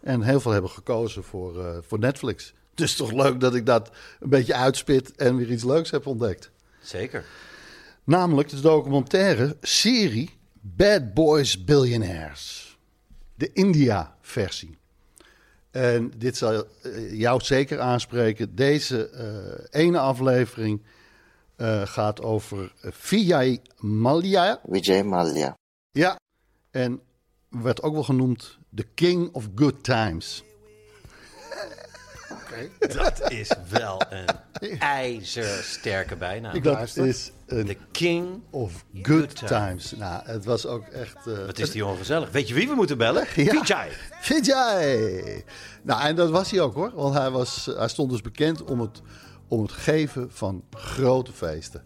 G: En heel veel hebben gekozen voor, eh, voor Netflix. Dus toch leuk dat ik dat een beetje uitspit en weer iets leuks heb ontdekt.
E: Zeker.
G: Namelijk de documentaire serie Bad Boys Billionaires. De India-versie. En dit zal eh, jou zeker aanspreken. Deze eh, ene aflevering eh, gaat over Vijay Mallya.
L: Vijay Mallya.
G: Ja, en werd ook wel genoemd The King of Good Times.
E: Dat is wel een ijzersterke bijnaam.
G: Dat is een
E: The King
G: of
E: Good
G: Good
E: Times.
G: Times. Nou, het was ook echt... eh,
E: Wat is die ongezellig. Weet je wie we moeten bellen?
G: Ja.
E: Vijay.
G: Vijay. Nou, en dat was hij ook hoor. Want hij, was, hij stond dus bekend om het, om het geven van grote feesten.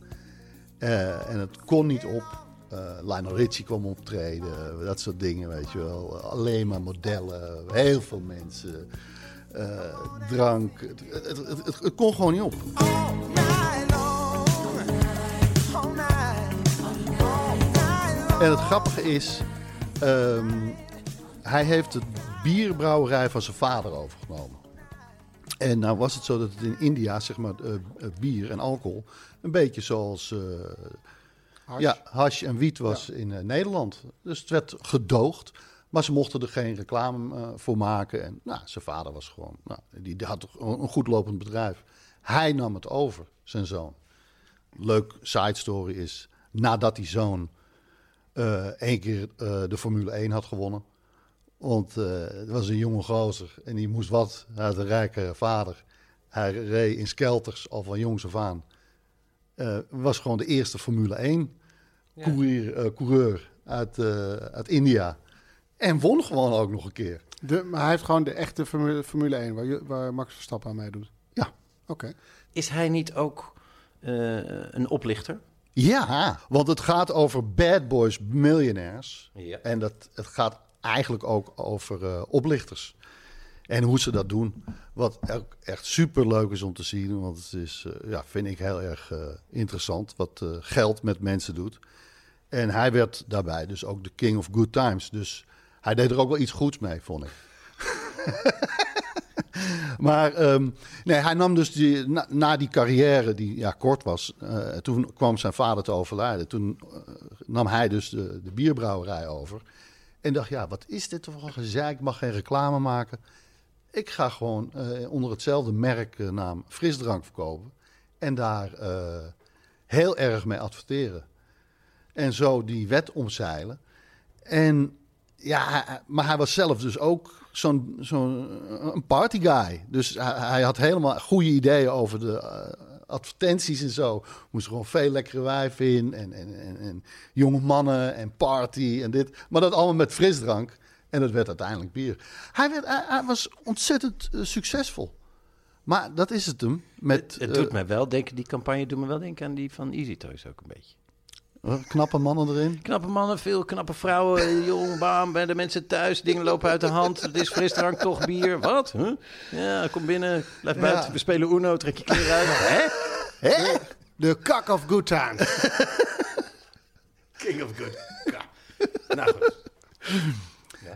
G: Eh, en het kon niet op. Eh Lionel Richie kwam optreden. Dat soort dingen, weet je wel. Alleen maar modellen. Heel veel mensen. Eh, drank. Het, het, het, kon gewoon niet op. En het grappige is, ehm, hij heeft de bierbrouwerij van zijn vader overgenomen. En nou was het zo dat het in India, zeg maar, eh, eh, bier en alcohol, een beetje zoals eh,
D: Hash.
G: ja, hash en wiet was in Nederland. Dus het werd gedoogd, maar ze mochten er geen reclame eh, voor maken. En nou, zijn vader was gewoon, nou, die, had toch een, goed lopend bedrijf. Hij nam het over, zijn zoon. Leuk side story is, nadat die zoon eh één keer eh, de Formule 1 had gewonnen. Want het was een jonge gozer en die moest wat. Hij had een rijke vader. Hij reed in skelters al van jongs af aan. Was gewoon de eerste Formule 1
E: Ja.
G: coureur, eh, coureur uit, uit India. En won gewoon ook nog een keer.
D: De, maar hij heeft gewoon de echte Formule, Formule 1, waar, Max Verstappen aan meedoet.
G: Ja.
D: Oké.
E: Is hij niet ook eh, een oplichter?
G: Ja, want het gaat over bad boys millionaires.
E: Ja.
G: En dat, het gaat eigenlijk ook over eh, oplichters. En hoe ze dat doen. Wat ook echt super leuk is om te zien. Want het is, eh, ja, vind ik heel erg eh, interessant. Wat geld met mensen doet. En hij werd daarbij dus ook de king of good times. Dus hij deed er ook wel iets goeds mee, vond ik. Maar ehm, nee, hij nam dus die, na, die carrière, die ja, kort was, eh, toen kwam zijn vader te overlijden. Toen eh, nam hij dus de, de bierbrouwerij over. En dacht, ja, wat is dit voor een gezeik? Ik mag geen reclame maken. Ik ga gewoon eh, onder hetzelfde merknaam frisdrank verkopen. En daar heel erg mee adverteren. En zo die wet omzeilen. En ja, maar hij was zelf dus ook zo'n zo'n een party guy. Dus hij, hij had helemaal goede ideeën over de eh, advertenties en zo. Moest er gewoon veel lekkere wijven in. En, en, en, en jonge mannen en party en dit. Maar dat allemaal met frisdrank. En dat werd uiteindelijk bier. Hij, werd, hij, hij was ontzettend eh, succesvol. Maar dat is het hem. Met,
E: Het doet
G: eh,
E: mij wel denken, die campagne doet me wel denken aan die van Easy Toys ook een beetje.
G: Knappe mannen erin.
E: Knappe mannen, veel knappe vrouwen, jong, bam, bij de mensen thuis, dingen lopen uit de hand. Het is frisdrank, toch bier. Wat? Huh? Ja, kom binnen, blijf
D: Ja.
E: buiten, we spelen Uno, trek je kleren uit. Hè?
G: Hè?
D: De cock of good times.
E: King of good. Nou goed.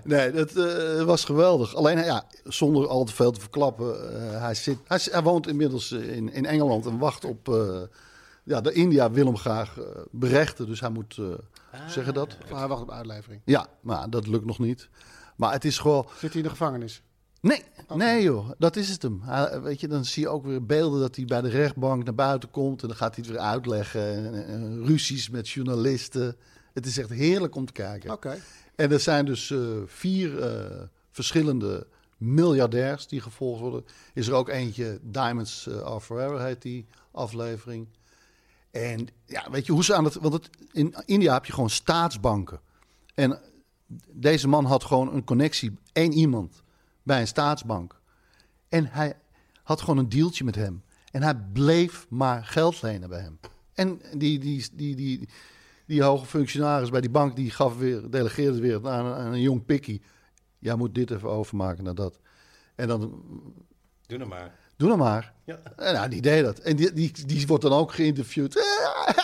G: Nee, dat eh, was geweldig. Alleen, ja, zonder al te veel te verklappen. eh, hij, zit, hij, woont inmiddels eh, in, in Engeland en wacht op... eh, ja, de India wil hem graag eh, berechten. Dus hij moet... eh zeggen dat?
D: Hij wacht op uitlevering.
G: Ja, maar dat lukt nog niet. Maar het is gewoon...
D: Zit hij in de gevangenis?
G: Nee, nee joh, dat is het hem. Hij, weet je, dan zie je ook weer beelden dat hij bij de rechtbank naar buiten komt... en dan gaat hij het weer uitleggen. En, ruzies met journalisten. Het is echt heerlijk om te kijken.
D: Oké.
G: En er zijn dus eh, vier verschillende miljardairs die gevolgd worden. Is er ook eentje, Diamonds eh, Are Forever heet die aflevering. En ja, weet je hoe ze aan het... Want het, in India heb je gewoon staatsbanken. En deze man had gewoon een connectie, één iemand, bij een staatsbank. En hij had gewoon een dealtje met hem. En hij bleef maar geld lenen bij hem. En die, die, die, die, die hoge functionaris bij die bank, die gaf weer, delegeerde weer aan, een- aan een jong pikkie. Jij moet dit even overmaken naar dat. En dan,
E: Doe nou maar.
G: Doe nou maar.
E: Ja.
G: En nou, die deed dat. En die, die, die wordt dan ook geïnterviewd. "Eh,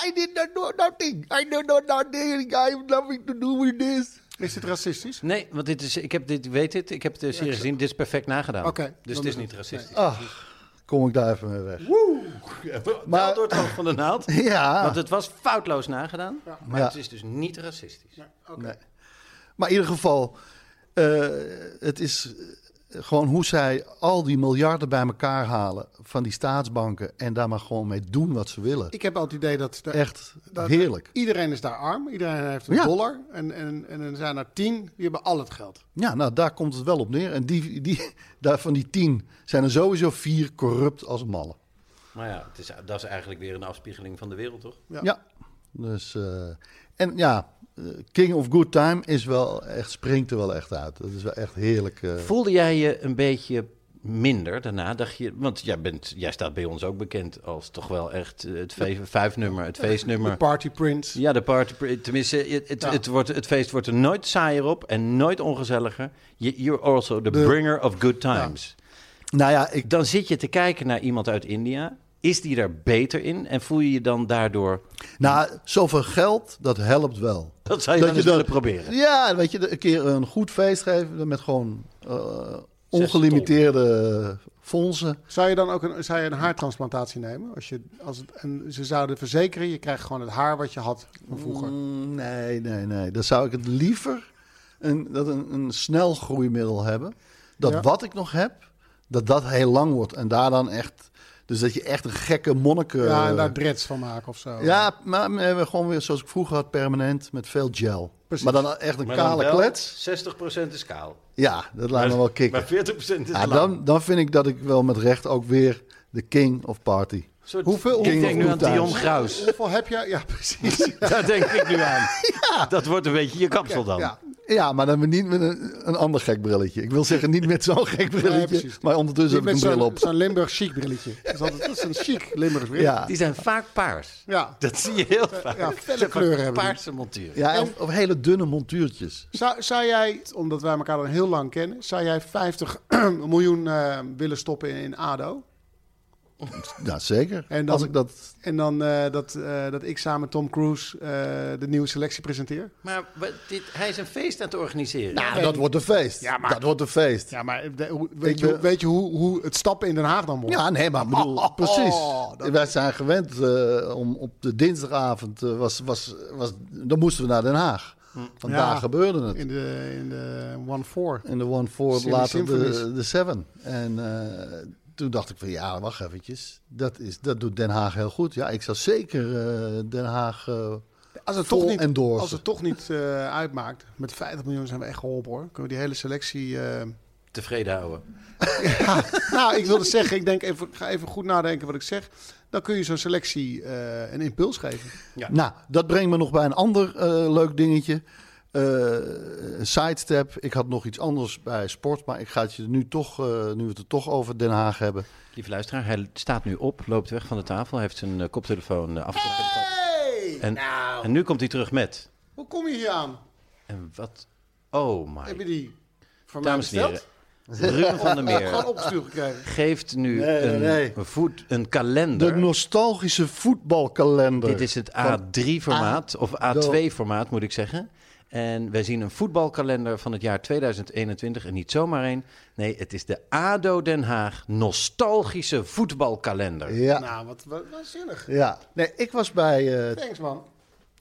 G: I did not know nothing. I did not know nothing. I have nothing to do with this.
D: Is dit racistisch?
E: Nee, want dit is, ik heb dit, weet dit, ik heb de serie gezien, dit is perfect nagedaan.
D: Oké,
E: dus het is niet racistisch.
G: Ach, kom ik daar even mee weg.
E: Maar wel door het hoofd van de naald.
G: Ja.
E: Want het was foutloos nagedaan, maar
G: Ja.
E: het is dus niet racistisch.
G: Nee. Maar in ieder geval, eh, het is eh, gewoon hoe zij al die miljarden bij elkaar halen van die staatsbanken en daar maar gewoon mee doen wat ze willen.
D: Ik heb al het idee dat... de-
G: Echt
D: dat-
G: heerlijk.
D: Iedereen is daar arm. Iedereen heeft een
G: Ja.
D: dollar. En, en, en er zijn er tien, die hebben al het geld.
G: Ja, nou daar komt het wel op neer. En die, die, daar van die tien zijn er sowieso vier corrupt als mallen.
E: Maar ja, het is, dat is eigenlijk weer een afspiegeling van de wereld, toch?
G: Ja. Dus, eh, en ja, King of Good Time is wel echt, springt er wel echt uit. Dat is wel echt heerlijk. eh.
E: Voelde jij je een beetje minder daarna? Dacht je, want jij, bent, jij staat bij ons ook bekend als toch wel echt eh, het fe- vijfnummer, het feestnummer.
D: De Party Prince.
E: Ja, de party. pri- Tenminste, het, het,
D: Ja.
E: het, wordt, het feest wordt er nooit saaier op en nooit ongezelliger. Je- You're also the
D: De-
E: bringer of good times.
G: Nou ja, ik,
E: Dan zit je te kijken naar iemand uit India. Is die daar beter in? En voel je je dan daardoor...
G: nou, zoveel geld, dat helpt wel.
E: Dat zou je dan eens willen proberen.
G: Ja, weet je, een keer een goed feest geven met gewoon eh, ongelimiteerde fondsen.
D: Zou je dan ook een, zou je een haartransplantatie nemen? Als je, als het, en ze zouden verzekeren, je krijgt gewoon het haar wat je had van vroeger.
G: Mm, nee, nee, nee. Dan zou ik het liever een, dat een, een snel groeimiddel hebben. Dat
D: Ja.
G: wat ik nog heb, dat dat heel lang wordt. En daar dan echt... Dus dat je echt een gekke monniken...
D: ja, en daar dreads van maken of zo.
G: Ja, maar we hebben gewoon weer zoals ik vroeger had, permanent met veel gel.
D: Precies.
G: Maar dan echt een
E: Maar
G: kale
E: wel
G: klets.
E: 60% is kaal.
G: Ja, dat laat me wel kicken.
E: Maar 40% is
G: Ja,
E: lang.
G: dan, dan vind ik dat ik wel met recht ook weer de king of party.
E: Soort-
D: Hoeveel-
E: ik
G: King
E: denk nu aan Dion. Graus.
D: Hoeveel heb je? Ja, precies.
E: Daar denk ik nu aan. Dat wordt een beetje je kapsel dan.
D: Ja.
G: Ja, maar dan niet met een, een ander gek brilletje. Ik wil zeggen niet met zo'n gek brilletje, maar ondertussen heb ik een bril op.
D: zo'n Limburg chic brilletje. Dat is, altijd, dat is een chic Limburgs brilletje.
G: Ja,
E: Die zijn vaak paars.
D: Ja.
E: Dat zie je heel vaak.
D: ja, felle kleuren hebben.
E: Paarse montuur.
G: ja of, of hele dunne montuurtjes.
D: Zou, zou jij, omdat wij elkaar al heel lang kennen, zou jij 50 miljoen eh, willen stoppen in, in ADO?
G: Ja, zeker.
D: En dan-
G: Als ik dat...
D: En dan eh, dat, eh, dat ik samen met Tom Cruise eh, de nieuwe selectie presenteer?
E: Maar wat- dit, hij is een feest aan het organiseren.
G: Nou, dat wordt een feest.
D: Ja, maar-
G: Dat wordt een feest.
D: Ja, maar de- hoe- weet,
G: Ik
D: je, weet je hoe, hoe het stappen in Den Haag dan wordt?
G: Ja, nee, maar bedoel, precies.
D: dat-
G: Wij zijn gewend eh, om op de dinsdagavond, eh, was, was, was, dan moesten we naar Den Haag. Want
D: Ja.
G: daar gebeurde het.
D: In de, in de 1-4.
G: In de One Four,
D: Silly
G: later de,
D: Symphonies.
G: de Seven. En eh, toen dacht ik van ja, wacht eventjes. Dat, is, dat doet Den Haag heel goed. Ja, ik zou zeker uh, Den Haag uh,
D: als het
G: vol
D: toch niet,
G: en door.
D: Als het toch niet uh, uitmaakt, met 50 miljoen zijn we echt geholpen hoor. Kunnen we die hele selectie...
E: Tevreden houden.
D: ja, nou, ik wilde zeggen, ik denk even, ga even goed nadenken wat ik zeg. Dan kun je zo'n selectie een impuls geven.
G: Ja. Nou, dat brengt me nog bij een ander leuk dingetje. Uh, sidestep. Ik had nog iets anders bij sport, maar ik ga het je nu toch, uh, nu we het er toch over Den Haag hebben.
E: Lieve luisteraar, hij staat nu op, loopt weg van de tafel, heeft zijn uh, koptelefoon uh, afgetrokken.
D: Hey,
E: en,
D: nou.
E: en nu komt hij terug met.
D: Hoe kom je hier aan?
E: En wat? Oh my.
D: Heb je die voor
E: Dames en
D: mij
E: heren. Ruben van der Meer
D: Gewoon opgestuurd gekregen.
E: geeft nu
G: Nee,
E: een,
G: nee.
E: Een, voet, een kalender.
G: De nostalgische voetbalkalender.
E: Dit is het
G: Van
E: A3-formaat, of A2-formaat moet ik zeggen. En wij zien een voetbalkalender van het jaar 2021. En niet zomaar één. Nee, het is de ADO Den Haag nostalgische voetbalkalender.
G: Ja,
D: Nou, wat, wat, wat zinnig.
G: ja. Nee, ik was bij... eh,
D: Thanks man.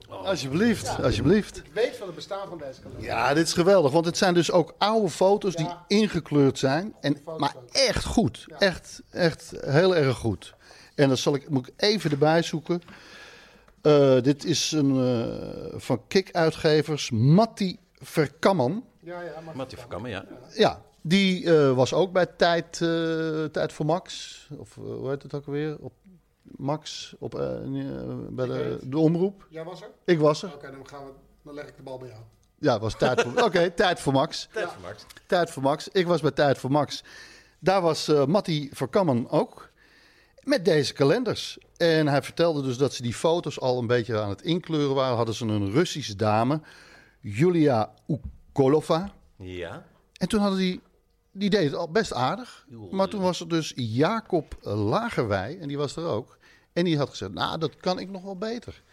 G: alsjeblieft, alsjeblieft.
D: Ik weet van het bestaan van deze kalender.
G: Ja, dit is geweldig. Want het zijn dus ook oude foto's die ingekleurd zijn. En, maar echt goed. Echt, echt heel erg goed. En dat zal ik, moet ik even erbij zoeken. Eh, dit is een eh, van Kik-uitgevers, Matti Verkamman.
D: Ja, ja,
E: Kammen, ja.
G: Ja, die eh, was ook bij Tijd, eh, Tijd voor Max. Of hoe heet het ook alweer? Op Max, op, bij de, de omroep.
D: jij was er?
G: Ik was er.
D: Oké, dan, gaan we, dan leg ik de bal bij jou.
G: Ja, het was tijd voor. Oké, tijd voor Max.
E: Tijd van Max.
G: Tijd voor Max. Ik was bij Tijd voor Max. Daar was eh Matti Verkammen ook. Met deze kalenders. En hij vertelde dus dat ze die foto's al een beetje aan het inkleuren waren. Hadden ze een Russische dame, Julia Ukolova.
E: Ja.
G: En toen hadden die. Die deed het al best aardig. Maar toen was er dus Jacob Lagerwij. En die was er ook. En die had gezegd: Nou, dat kan ik nog wel beter.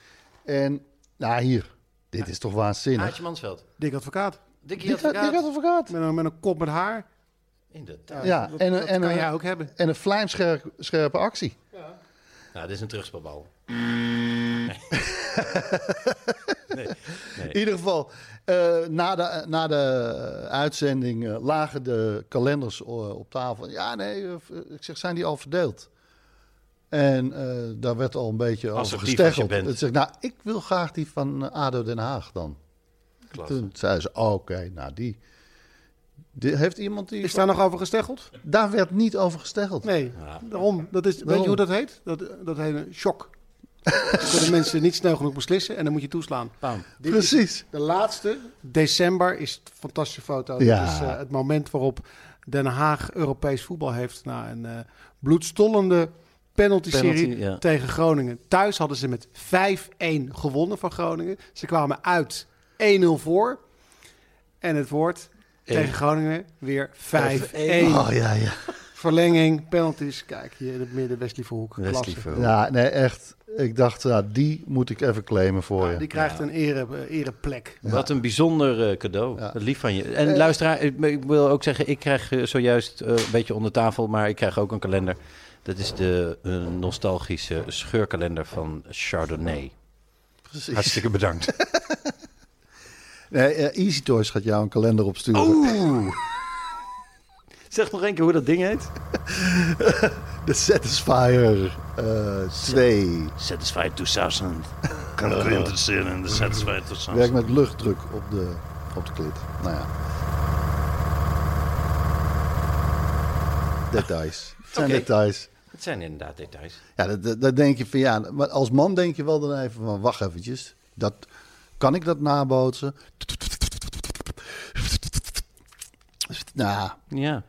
G: En, nou, hier. Dit is toch waanzinnig.
E: Aartje Mansveld.
D: Dik advocaat.
E: Dikkie
G: Dit had,
E: advocaat.
G: advocaat.
D: Met een, met een kop met haar.
E: Inderdaad.
G: Ja,
D: dat,
G: en,
D: dat
G: en,
D: kan
G: een-
D: jij ook hebben.
G: en een vlijmscherpe actie.
E: Nou, dit is een terugspelbal. Nee. nee.
G: In ieder geval, eh, na, de, na de uitzending eh, lagen de kalenders eh, op tafel. Ja, nee, ik zeg, zijn die al verdeeld? En eh, daar werd al een beetje over
E: Assertief als
G: gesteggeld.
E: je bent.
G: Het zegt, nou, ik wil graag die van ADO Den Haag dan.
E: Klasse.
G: Toen zei ze, oké, nou die, Heeft iemand die...
D: Is daar nog over gesteggeld?
G: Daar werd niet over gesteggeld.
D: Nee, daarom. Dat is, Weet je hoe dat heet? Dat, dat heet een shock. Kunnen mensen niet snel genoeg beslissen en dan moet je toeslaan.
E: Bam.
D: Dit
G: Precies.
D: de laatste december is het een fantastische foto.
G: Ja.
D: Dit is eh, het moment waarop Den Haag Europees voetbal heeft na een eh, bloedstollende penalty-serie
E: Penalty, ja.
D: tegen Groningen. Thuis hadden ze met 5-1 gewonnen van Groningen. Ze kwamen uit 1-0 voor. En het wordt. Tegen Groningen weer 5-1.
G: Oh ja, ja.
D: Verlenging, penalties. Kijk, hier in het midden Wesley Verhoek.
E: Wesley
D: Klasse.
E: Verhoek.
G: Ja, nee, echt. Ik dacht, ja, die moet ik even claimen voor je.
D: Die krijgt een ere, eh, ereplek.
E: Wat een bijzonder eh, cadeau.
G: Ja.
E: Lief van je. En
G: Eh,
E: luisteraar, ik, ik wil ook zeggen, ik krijg zojuist eh, een beetje onder tafel, maar ik krijg ook een kalender. Dat is de nostalgische scheurkalender van Chardonnay.
G: Precies.
E: Hartstikke bedankt.
G: Nee, eh, Easy Toys gaat jou een kalender opsturen.
E: Oeh. Zeg nog één keer hoe dat ding heet.
G: De Satisfyer eh 2.
E: Satisfied 2000. Kan ik u interesseren in de Satisfied 2000?
G: Werkt met luchtdruk op de, op de klit. Nou ja. Details. Het zijn details.
E: Het zijn inderdaad details.
G: Ja, dat, dat, dat denk je van ja. Maar als man denk je wel dan even van wacht eventjes. Dat, kan ik dat nabootsen? Nou,
E: Ja.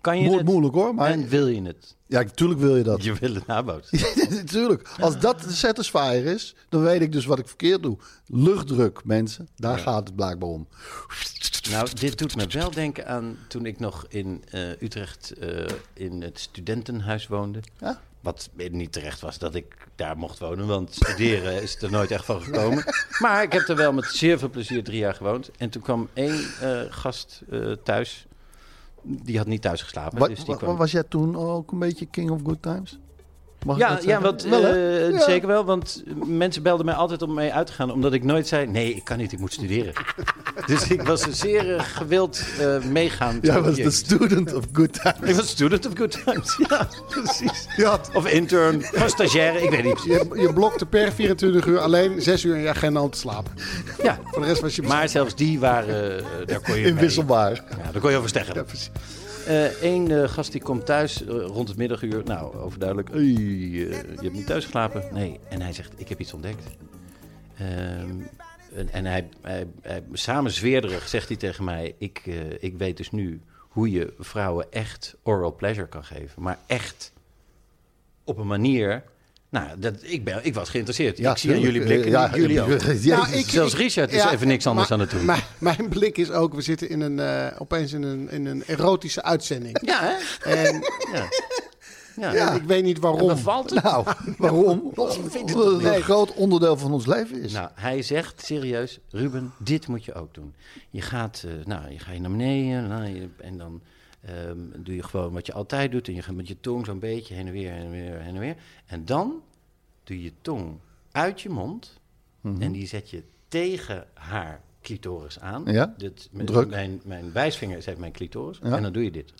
E: Kan je
G: mo-
E: het?
G: moeilijk hoor. Maar
E: En wil je het?
G: ja, natuurlijk wil je dat.
E: Je wil het nabootsen.
G: Natuurlijk. Als dat de Satisfyer is, dan weet ik dus wat ik verkeerd doe. Luchtdruk, mensen. Daar gaat het blijkbaar om.
E: Nou, dit doet me wel denken aan toen ik nog in eh, Utrecht eh, in het studentenhuis woonde.
G: Ja?
E: Wat niet terecht was dat ik daar mocht wonen, want studeren is er nooit echt van gekomen. Maar ik heb er wel met zeer veel plezier drie jaar gewoond. En toen kwam één eh, gast eh, thuis. Die had niet thuis geslapen. Dus die kwam...
G: Was jij toen ook een beetje king of good times? Mag ik
E: Ja,
G: dat
E: ja, want,
G: Wel,
E: eh,
G: Ja.
E: zeker wel. Want mensen belden mij altijd om mee uit te gaan. Omdat ik nooit zei, nee, ik kan niet, ik moet studeren. dus ik was een zeer eh, gewild eh meegaan.
G: Jij was de student of good times.
E: Ik was student of good times, ja, precies.
D: Ja,
E: Of intern, of stagiaire, ik weet niet precies.
D: je, je blokte per 24 uur alleen 6 uur in je agenda om te slapen.
E: Ja,
D: Voor de rest was je
E: maar zelfs die waren, daar kon je mee-
G: Inwisselbaar.
E: Ja, daar kon je over steggelen. Eén eh, gast die komt thuis eh, rond het middaguur. Nou, overduidelijk. Eh, je hebt niet thuis geslapen? Nee. En hij zegt, ik heb iets ontdekt. Ehm, en hij, hij, hij, samen zweerderig zegt hij tegen mij... Ik, eh, ik weet dus nu hoe je vrouwen echt oral pleasure kan geven. Maar echt op een manier... Nou, dat, ik, ben, ik was geïnteresseerd.
G: Ja,
E: ik zie aan jullie blikken,
G: Ja,
E: jullie
G: ja,
E: ook.
G: ja,
D: Nou, ik-
E: Zelfs Richard is
D: ja,
E: even niks anders
D: maar-
E: aan het doen.
D: Mijn, mijn blik is ook, we zitten in een, eh, opeens in een, in een erotische uitzending.
E: Ja, hè?
D: En
E: Ja. Ja.
D: ja, ik weet niet waarom.
E: Bevalt het?
G: Nou, waarom?
E: het
G: een groot onderdeel van ons leven is.
E: Nou, hij zegt serieus, Ruben, dit moet je ook doen. Je gaat, eh, nou, je gaat naar beneden nou, je- en dan ehm, doe je gewoon wat je altijd doet. En je gaat met je tong zo'n beetje heen en weer, heen en weer, heen en weer. En dan doe je je tong uit je mond en die zet je tegen haar clitoris aan.
G: Ja,
E: Dit, met-
G: druk.
E: Mijn, mijn wijsvinger is even mijn clitoris.
G: Ja.
E: En dan doe je dit.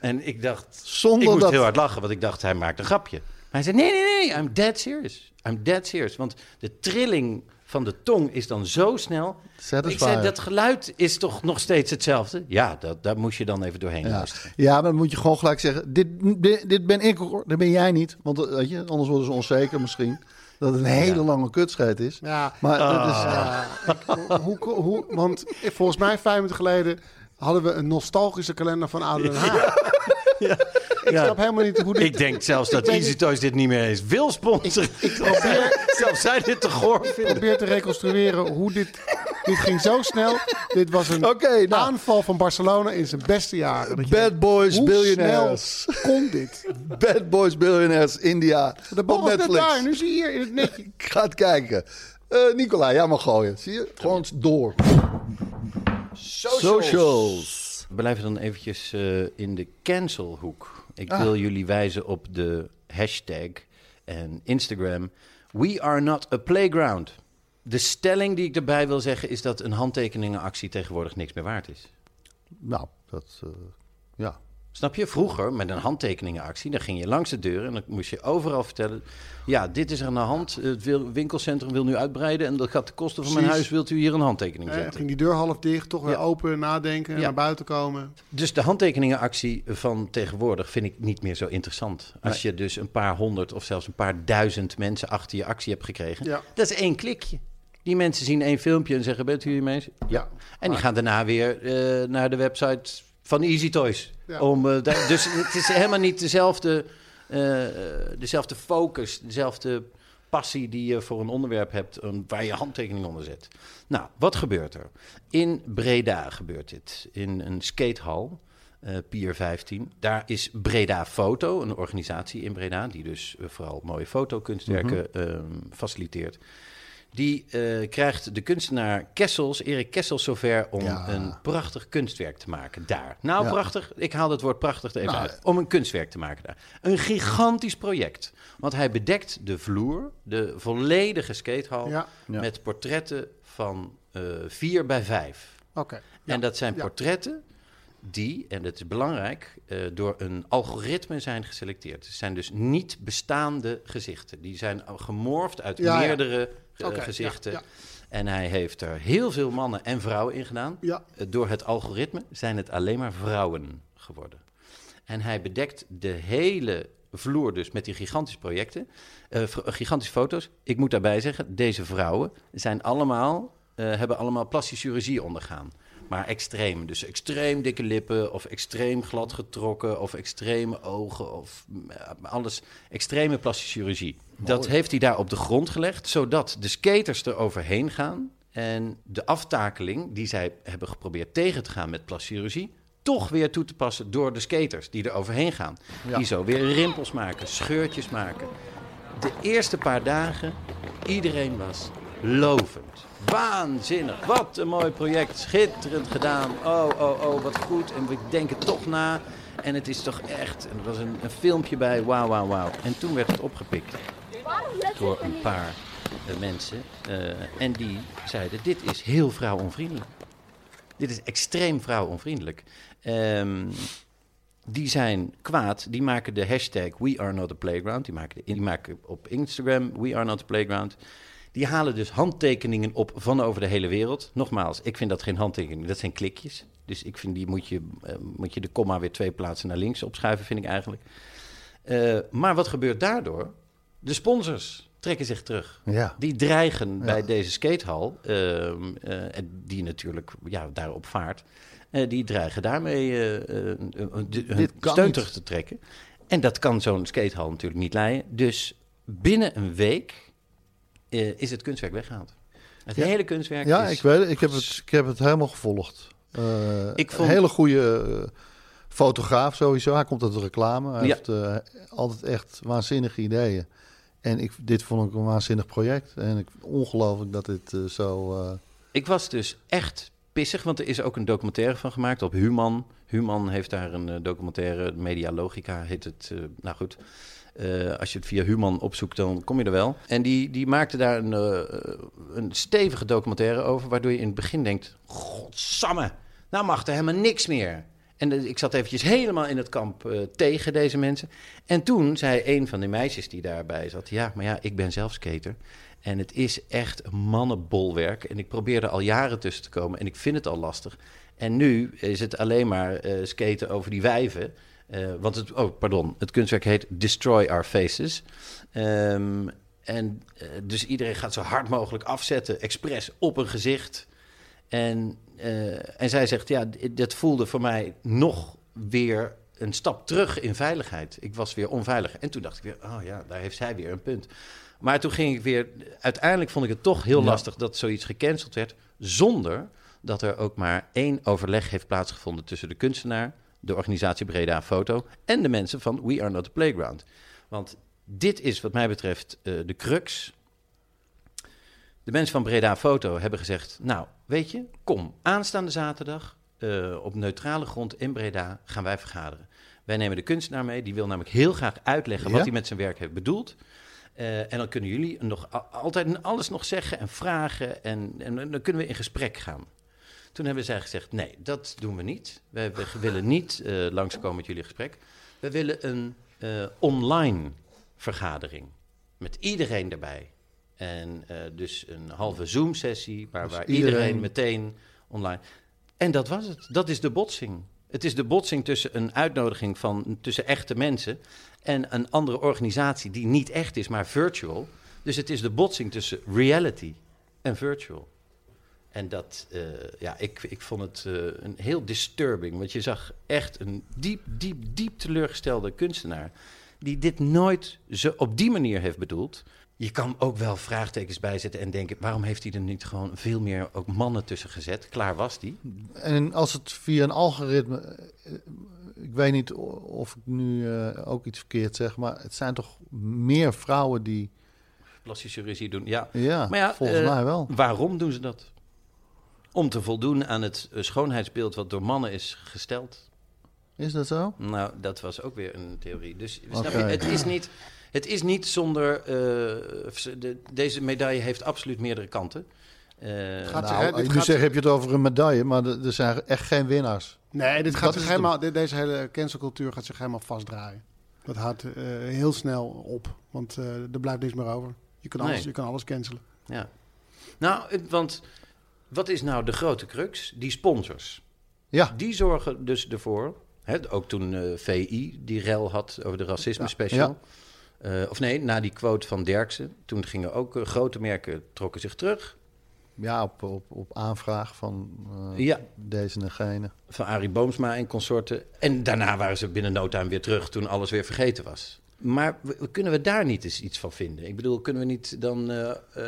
E: En ik dacht,
G: Zonder
E: ik moest
G: dat-
E: heel hard lachen, want ik dacht, hij maakt een grapje. Maar hij zei, nee, nee, nee, I'm dead serious. I'm dead serious. Want de trilling van de tong is dan zo snel. Ik zei, dat geluid is toch nog steeds hetzelfde? Ja, dat, daar moest je dan even doorheen
G: Ja.
E: luisteren.
G: ja, maar dan moet je gewoon gelijk zeggen: dit, dit, dit ben ik, hoor, dat ben jij niet. Want eh, weet je, anders worden ze onzeker misschien. Dat het een hele lange kutscheet is.
D: Ja,
G: Maar dat is,
D: ja, ik- hoe, hoe, want volgens mij vijf minuten geleden hadden we een nostalgische kalender van Oude Den Haag. Ik
E: Ja.
D: snap helemaal niet hoe dit...
E: Ik denk zelfs dat
D: Ik
E: Easy
D: niet-
E: Toys dit niet meer eens wil sponsoren.
D: Ik probeer,
E: Zelfs zij dit te goor
D: ik
E: vinden.
D: probeer te reconstrueren hoe dit... Dit ging zo snel. Dit was een
G: nou.
D: aanval van Barcelona in zijn beste jaren.
G: Bad Boys
D: hoe
G: Billionaires.
D: snel kon dit?
G: Bad Boys Billionaires India.
D: De bal was net
G: Netflix.
D: daar. Nu zie je hier in het netje.
G: Ik ga het kijken. Eh Nicola, jij mag gooien. Zie je? Gewoon door. Socials.
E: We blijven dan eventjes eh, in de cancelhoek. Ik
G: Ah.
E: wil jullie wijzen op de hashtag en Instagram. We are not a playground. De stelling die ik erbij wil zeggen is dat een handtekeningenactie tegenwoordig niks meer waard is.
G: Nou, dat... eh, ja.
E: Snap je? Vroeger met een handtekeningenactie, dan ging je langs de deur en dan moest je overal vertellen: ja, dit is er aan de hand. Het winkelcentrum wil nu uitbreiden en dat gaat de kosten van mijn
D: Precies.
E: huis. Wilt u hier een handtekening zetten?
D: ging die deur half dicht, toch weer
E: Ja.
D: open, nadenken,
E: Ja.
D: naar buiten komen.
E: Dus de handtekeningenactie van tegenwoordig vind ik niet meer zo interessant. Als je dus een paar honderd of zelfs een paar duizend mensen achter je actie hebt gekregen.
D: Ja.
E: Dat is één klikje. Die mensen zien één filmpje en zeggen, bent u hiermee eens? Ja. En die gaan daarna weer eh, naar de website van Easy Toys.
D: Ja.
E: Om, eh, dus het is helemaal niet dezelfde, eh, dezelfde focus, dezelfde passie die je voor een onderwerp hebt eh, waar je handtekening onder zet. Nou, wat gebeurt er? In Breda gebeurt dit. In een skatehal, eh, Pier 15. Daar is Breda Foto, een organisatie in Breda... die dus eh, vooral mooie fotokunstwerken ehm, faciliteert. Die eh, krijgt de kunstenaar Kessels, Erik Kessels, zover om
G: Ja.
E: een prachtig kunstwerk te maken daar. Nou,
G: Ja.
E: prachtig. Ik haal het woord prachtig er even
G: Nou,
E: uit. Om een kunstwerk te maken daar. Een gigantisch project. Want hij bedekt de vloer, de volledige skatehal,
D: Ja.
E: Met portretten van eh 4 bij 5.
D: Oké.
E: En dat zijn portretten die, en dat is belangrijk, eh, door een algoritme zijn geselecteerd. Het zijn dus niet bestaande gezichten. Die zijn gemorfd uit
D: Ja,
E: meerdere
D: Ja,
E: gezichten.
D: ja.
E: En hij heeft er heel veel mannen en vrouwen in gedaan.
D: Ja.
E: Eh, Door het algoritme zijn het alleen maar vrouwen geworden. En hij bedekt de hele vloer dus met die gigantische projecten, eh, gigantische foto's. Ik moet daarbij zeggen, deze vrouwen zijn allemaal, eh, hebben allemaal plastische chirurgie ondergaan. Maar extreem. Dus extreem dikke lippen, of extreem glad getrokken, of extreme ogen, of alles. Extreme plastische chirurgie. Dat heeft hij daar op de grond gelegd, zodat de skaters er overheen gaan. En de aftakeling die zij hebben geprobeerd tegen te gaan met plastische chirurgie, toch weer toe te passen door de skaters die er overheen gaan. Die zo weer rimpels maken, scheurtjes maken. De eerste paar dagen, iedereen was lovend. Waanzinnig. Wat een mooi project. Schitterend gedaan. Oh, oh, oh, wat goed. En we denken toch na. En het is toch echt... En er was een, een filmpje bij. Wauw, wauw, wauw. En toen werd het opgepikt door een paar uh, mensen. Uh, en die zeiden, dit is heel vrouwonvriendelijk. Dit is extreem vrouwonvriendelijk. Um, die zijn kwaad. Die maken de hashtag We Are Not A Playground. Die maken, die maken op Instagram We Are Not Playground. Die halen dus handtekeningen op van over de hele wereld. Nogmaals, ik vind dat geen handtekeningen, dat zijn klikjes. Dus ik vind die moet je, uh, moet je de komma weer twee plaatsen naar links opschuiven, vind ik eigenlijk. Uh, maar wat gebeurt daardoor? De sponsors trekken zich terug.
G: Ja.
E: Die dreigen ja. bij deze skatehal, uh, en die natuurlijk ja, daarop vaart, die dreigen daarmee hun steun terug te trekken. En dat kan zo'n skatehal natuurlijk niet leiden. Dus binnen een week uh, is het kunstwerk weggehaald. Het
G: ja.
E: hele kunstwerk
G: ja,
E: is...
G: ik weet het. Ik heb het, ik heb het helemaal gevolgd. Uh, ik vond... Een hele goede uh, fotograaf sowieso. Hij komt uit de reclame. Hij ja. heeft altijd echt waanzinnige ideeën. En ik, dit vond ik een waanzinnig project. En ik, ongelooflijk dat dit zo...
E: Ik was dus echt pissig, want er is ook een documentaire van gemaakt op Human. Human heeft daar een documentaire, Media Logica heet het. nou goed... Uh, als je het via Human opzoekt, dan kom je er wel. En die, die maakte daar een, uh, een stevige documentaire over, waardoor je in het begin denkt: Godsamme, nou mag er helemaal niks meer. En ik zat eventjes helemaal in het kamp uh, tegen deze mensen. En toen zei een van de meisjes die daarbij zat: Ja, maar ja, ik ben zelf skater. En het is echt een mannenbolwerk. En ik probeer er al jaren tussen te komen. En ik vind het al lastig. En nu is het alleen maar skaten over die wijven. Uh, want het, oh, pardon, het kunstwerk heet Destroy Our Faces. Um, en uh, dus iedereen gaat zo hard mogelijk afzetten, expres op een gezicht. En, uh, en zij zegt, ja, dat voelde voor mij nog weer een stap terug in veiligheid. Ik was weer onveilig. En toen dacht ik weer, oh ja, daar heeft zij weer een punt. Maar toen ging ik weer, uiteindelijk vond ik het toch heel ja. lastig dat zoiets gecanceld werd, zonder dat er ook maar één overleg heeft plaatsgevonden tussen de kunstenaar de organisatie Breda Foto en de mensen van We Are Not a Playground. Want dit is wat mij betreft uh, de crux. De mensen van Breda Foto hebben gezegd: Nou, weet je, kom aanstaande zaterdag uh, op neutrale grond in Breda gaan wij vergaderen. Wij nemen de kunstenaar mee, die wil namelijk heel graag uitleggen wat hij met zijn werk heeft bedoeld. Uh, en dan kunnen jullie nog altijd alles nog zeggen en vragen en, en dan kunnen we in gesprek gaan. Toen hebben zij gezegd: nee, dat doen we niet. We, we willen niet uh, langskomen met jullie gesprek. We willen een uh, online vergadering met iedereen erbij. En uh, dus een halve Zoom-sessie waar, dus waar iedereen... iedereen meteen online. En dat was het. Dat is de botsing. Het is de botsing tussen een uitnodiging van tussen echte mensen en een andere organisatie die niet echt is, maar virtual. Dus het is de botsing tussen reality en virtual. En dat, uh, ja, ik, ik vond het uh, een heel disturbing. Want je zag echt een diep, diep, diep teleurgestelde kunstenaar. Die dit nooit zo op die manier heeft bedoeld. Je kan ook wel vraagtekens bijzetten en denken: waarom heeft hij er niet gewoon veel meer ook mannen tussen gezet? Klaar was die.
G: En als het via een algoritme. eh, Ik weet niet of ik nu uh, ook iets verkeerd zeg, maar het zijn toch meer vrouwen die.
E: Plastische chirurgie doen, ja.
G: Ja,
E: ja,
G: volgens mij wel.
E: Waarom doen ze dat? Om te voldoen aan het uh, schoonheidsbeeld wat door mannen is gesteld.
G: Is dat zo?
E: Nou, dat was ook weer een theorie. Dus okay. snap je, het is niet, het is niet zonder. Uh, de, deze medaille heeft absoluut meerdere kanten.
G: Uh, gaat nou, zich, nu gaat... zeg heb je het over een medaille, maar er zijn echt geen winnaars.
D: Nee, dit gaat zich helemaal, dit, deze hele cancelcultuur gaat zich helemaal vastdraaien. Dat gaat uh, heel snel op, want uh, er blijft niks meer over. Je kan, alles, nee. je kan alles cancelen.
E: Ja. Nou, want wat is nou de grote crux? Die sponsors.
G: Ja.
E: Die zorgen dus ervoor. Hè, ook toen uh, VI die rel had over de racisme special. Ja. Ja. Uh, of nee, na die quote van Derksen. Toen gingen ook uh, grote merken trokken zich terug.
G: Ja, op, op, op aanvraag van ja. deze en gene.
E: Van Arie Boomsma en consorten. En daarna waren ze binnen no time weer terug toen alles weer vergeten was. Maar we, kunnen we daar niet eens iets van vinden? Ik bedoel, kunnen we niet dan... Uh, uh,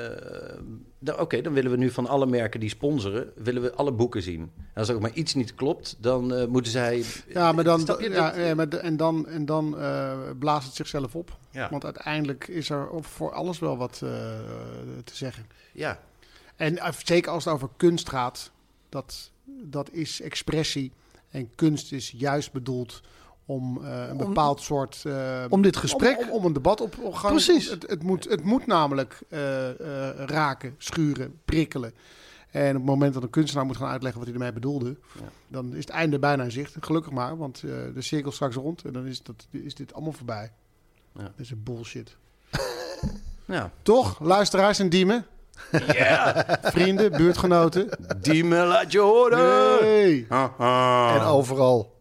E: Oké, okay, dan willen we nu van alle merken die sponsoren... willen we alle boeken zien. En als er ook maar iets niet klopt, dan uh, moeten zij...
D: Ja, maar dan, ja, ja, maar en dan, en dan blaast het zichzelf op. Ja. Want uiteindelijk is er voor alles wel wat te zeggen.
E: Ja.
D: En zeker als het over kunst gaat, dat, dat is expressie. En kunst is juist bedoeld om uh, een bepaald soort... Uh,
G: om dit gesprek...
D: Om, om, een debat op, op gang
G: Precies.
D: Het, het, moet, het moet namelijk uh, raken, schuren, prikkelen. En op het moment dat een kunstenaar moet gaan uitleggen wat hij ermee bedoelde... Ja. dan is het einde bijna in zicht. Gelukkig maar, want de cirkel straks rond. En dan is, dat, is dit allemaal voorbij. Ja. Dat is een bullshit.
E: ja.
D: Toch, luisteraars en diemen?
E: Yeah.
D: Vrienden, buurtgenoten.
E: Diemen, laat je horen.
G: En overal.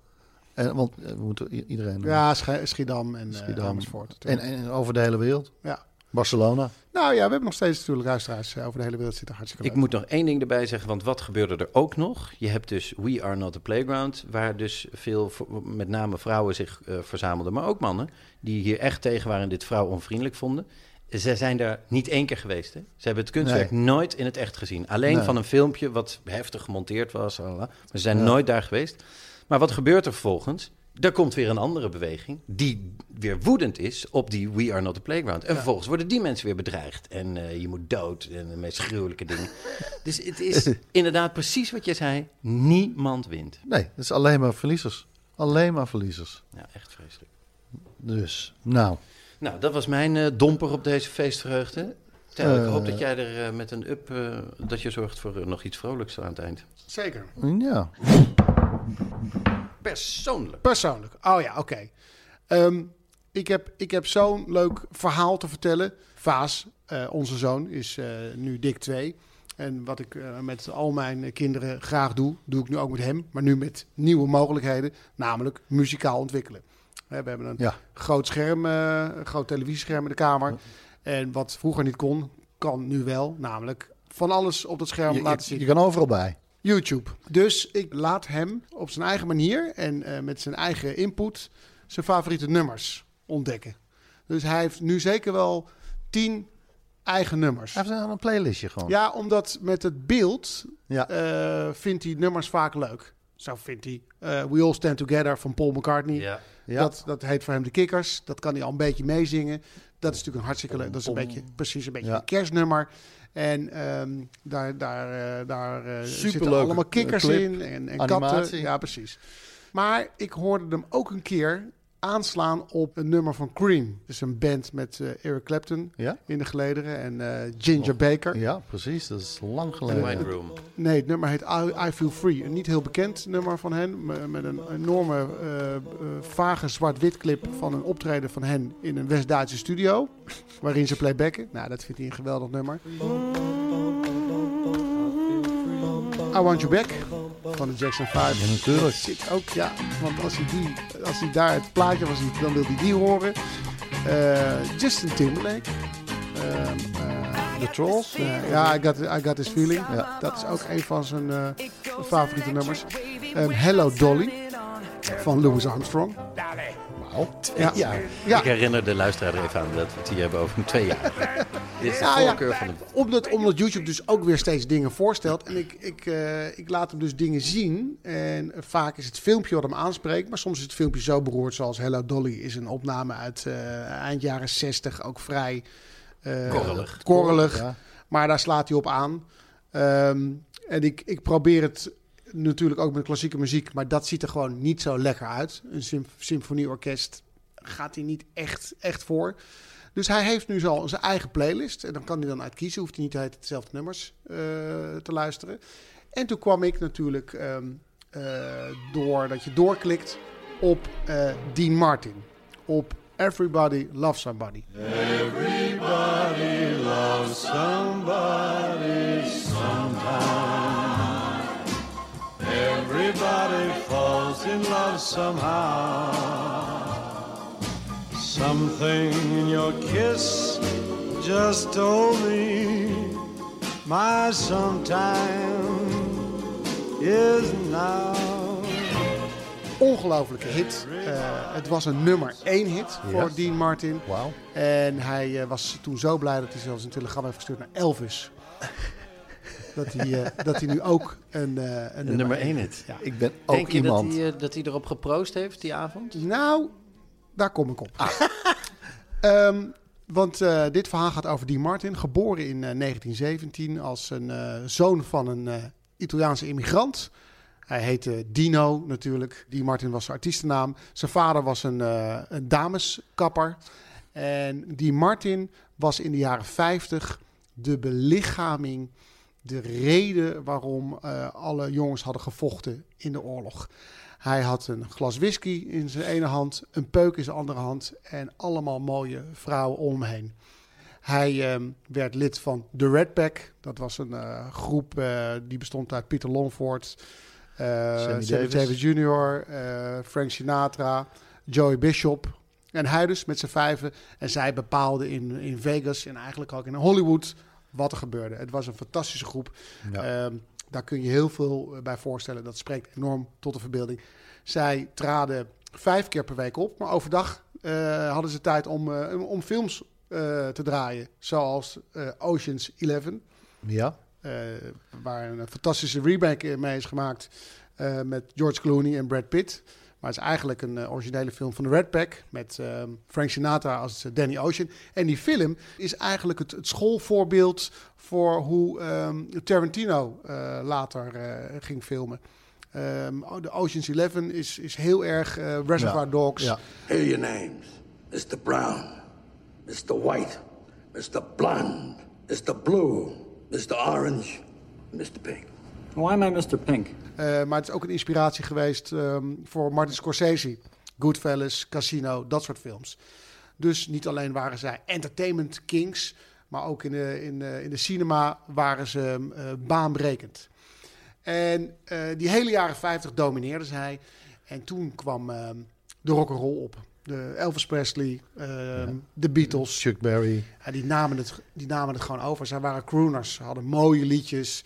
G: En, want we moeten iedereen...
D: Ja, Schiedam en Schiedam. Uh, Amersfoort.
G: En, en, over de hele wereld.
D: Ja.
G: Barcelona.
D: Nou ja, we hebben nog steeds natuurlijk luisteraars over de hele wereld zitten. Hartstikke
E: Ik moet nog één ding erbij zeggen, want wat gebeurde er ook nog? Je hebt dus We Are Not a Playground, waar dus veel, met name vrouwen zich uh, verzamelden, maar ook mannen, die hier echt tegen waren en dit vrouw onvriendelijk vonden. Ze zijn daar niet één keer geweest. Hè? Ze hebben het kunstwerk nee. nooit in het echt gezien. Alleen nee. van een filmpje wat heftig gemonteerd was. Maar ze zijn ja. nooit daar geweest. Maar wat gebeurt er vervolgens? Er komt weer een andere beweging die weer woedend is op die We Are Not a Playground. En ja. vervolgens worden die mensen weer bedreigd. En uh, je moet dood en de meest gruwelijke dingen. dus het is inderdaad precies wat je zei. Niemand wint.
G: Nee, het is alleen maar verliezers. Alleen maar verliezers.
E: Ja, echt vreselijk.
G: Dus, nou...
E: Nou, dat was mijn uh, domper op deze feestvreugde. Tel, uh, ik hoop dat jij er uh, met een up, dat je zorgt voor nog iets vrolijks aan het eind.
D: Zeker.
G: Ja.
E: Persoonlijk.
D: Persoonlijk. Oh ja, oké. Okay. Um, ik heb, ik heb zo'n leuk verhaal te vertellen. Vaas, onze zoon, is nu dik twee. En wat ik met al mijn kinderen graag doe, doe ik nu ook met hem. Maar nu met nieuwe mogelijkheden, namelijk muzikaal ontwikkelen. We hebben een
G: ja.
D: groot scherm, uh, een groot televisiescherm in de kamer. En wat vroeger niet kon, kan nu wel. Namelijk van alles op dat scherm
G: je,
D: laten
G: je,
D: zien.
G: Je kan overal bij.
D: YouTube. Dus ik laat hem op zijn eigen manier en uh, met zijn eigen input zijn favoriete nummers ontdekken. Dus hij heeft nu zeker wel tien eigen nummers.
G: Hij heeft een playlistje gewoon.
D: Ja, omdat met het beeld
G: ja.
D: uh, vindt hij nummers vaak leuk. Zo vindt hij uh, We All Stand Together van Paul McCartney.
E: Ja.
G: Ja.
D: Dat, dat heet voor hem de Kikkers. Dat kan hij al een beetje meezingen. Dat is natuurlijk een hartstikke leuk. Dat is een beetje, precies een beetje
G: Ja.
D: een kerstnummer. En ehm, daar, daar, eh, daar eh, zitten allemaal kikkers
G: clip,
D: in en, en katten. Ja, precies. Maar ik hoorde hem ook een keer aanslaan op een nummer van Cream. Dus een band met eh, Eric Clapton
G: Ja?
D: in de gelederen en eh, Ginger Baker.
G: Ja, precies. Dat is lang geleden.
D: Nee, het nummer heet I, I Feel Free. Een niet heel bekend nummer van hen. me- Met een enorme eh, vage zwart-wit clip van een optreden van hen in een West-Duitse studio. Waarin ze playbacken. Nou, dat vindt hij een geweldig nummer. I Want You Back van de Jackson 5.
G: Ja, natuurlijk.
D: Zit ook, ja. Want als hij, die, als hij daar het plaatje was, dan wil hij die horen. Eh, Justin Timberlake. Ehm, eh,
G: The Trolls.
D: eh, ja, I got, I got This Feeling.
G: Ja.
D: Dat is ook een van zijn eh, favoriete nummers. Ehm, Hello Dolly van Louis Armstrong. Ja.
G: Ja.
D: Ja.
E: Ik herinner de luisteraar er even aan dat we het hier hebben over twee jaar. Dit is de
D: Ja, ja.
E: voorkeur van de...
D: Omdat, omdat YouTube dus ook weer steeds dingen voorstelt. En ik, ik, eh, ik laat hem dus dingen zien. En vaak is het filmpje wat hem aanspreekt. Maar soms is het filmpje zo beroerd zoals Hello Dolly is een opname uit eh, eind jaren 60. Ook vrij eh,
E: Korrelig.
D: korrelig.
G: Ja.
D: Maar daar slaat hij op aan. Ehm, en ik, ik probeer het natuurlijk ook met klassieke muziek. Maar dat ziet er gewoon niet zo lekker uit. Een sym- symfonieorkest gaat hij niet echt, echt voor. Dus hij heeft nu zo zijn eigen playlist. En dan kan hij dan uit kiezen. Hoeft hij niet de hele tijd dezelfde nummers eh, te luisteren. En toen kwam ik natuurlijk eh, door dat je doorklikt op eh, Dean Martin. Op Everybody Loves Somebody.
F: Everybody loves somebody. Everybody falls in love somehow. Something in your kiss just told me my sometime is now.
D: Ongelofelijke hit. Eh, het was een nummer één hit voor. Dean Martin.
G: Wauw.
D: En hij eh, was toen zo blij dat hij zelfs een telegram heeft gestuurd naar Elvis. Dat, hij, eh, dat hij nu ook een, eh, een,
E: Een nummer één hit.
D: Ja.
G: Ik ben ook
E: Denk je
G: iemand.
E: dat hij, eh, dat hij erop geproost heeft die avond?
D: Nou, daar kom ik op. Ehm, Want uh, dit verhaal gaat over Dean Martin, geboren in uh, 1917 als een uh, zoon van een Italiaanse immigrant. Hij heette Dino natuurlijk. Dean Martin was zijn artiestennaam. Zijn vader was een, een dameskapper. En Dean Martin was in de jaren 50 de belichaming, de reden waarom alle jongens hadden gevochten in de oorlog. Hij had een glas whisky in zijn ene hand, een peuk in zijn andere hand en allemaal mooie vrouwen om hem heen. Hij uh, werd lid van The Red Pack. Dat was een uh, groep uh, die bestond uit Peter Longford, Sammy Davis, Davis Jr., Frank Sinatra, Joey Bishop. En hij dus met z'n vijven. En zij bepaalden in, in Vegas en eigenlijk ook in Hollywood wat er gebeurde. Het was een fantastische groep. Ja. Ehm, daar kun je heel veel eh, bij voorstellen. Dat spreekt enorm tot de verbeelding. Zij traden vijf keer per week op, maar overdag uh, hadden ze tijd om, uh, om films uh, te draaien. Zoals Ocean's Eleven.
G: Ja.
D: waar een fantastische remake mee is gemaakt met George Clooney en Brad Pitt. Maar het is eigenlijk een uh, originele film van de Red Pack met uh, Frank Sinatra als Danny Ocean. En die film is eigenlijk het, het schoolvoorbeeld voor hoe um, Tarantino uh, later ging filmen. Um, de Ocean's Eleven is, is heel erg Reservoir ja. Dogs. Ja.
L: Here are your names. Mr. Brown, Mr. White, Mr. Blonde, Mr. Blue, Mr. Orange, Mr. Pink.
M: Why am I Mr. Pink?
D: Uh, maar het is ook een inspiratie geweest um, voor Martin Scorsese. Goodfellas, Casino, dat soort films. Dus niet alleen waren zij entertainment kings, maar ook in de, in de, in de cinema waren ze uh, baanbrekend. En uh, die hele jaren 50 domineerde zij. En toen kwam uh, de rock'n'roll op. De Elvis Presley, ja. de Beatles.
G: Chuck Berry.
D: Die, namen het, die namen het gewoon over. Zij waren crooners. Ze hadden mooie liedjes.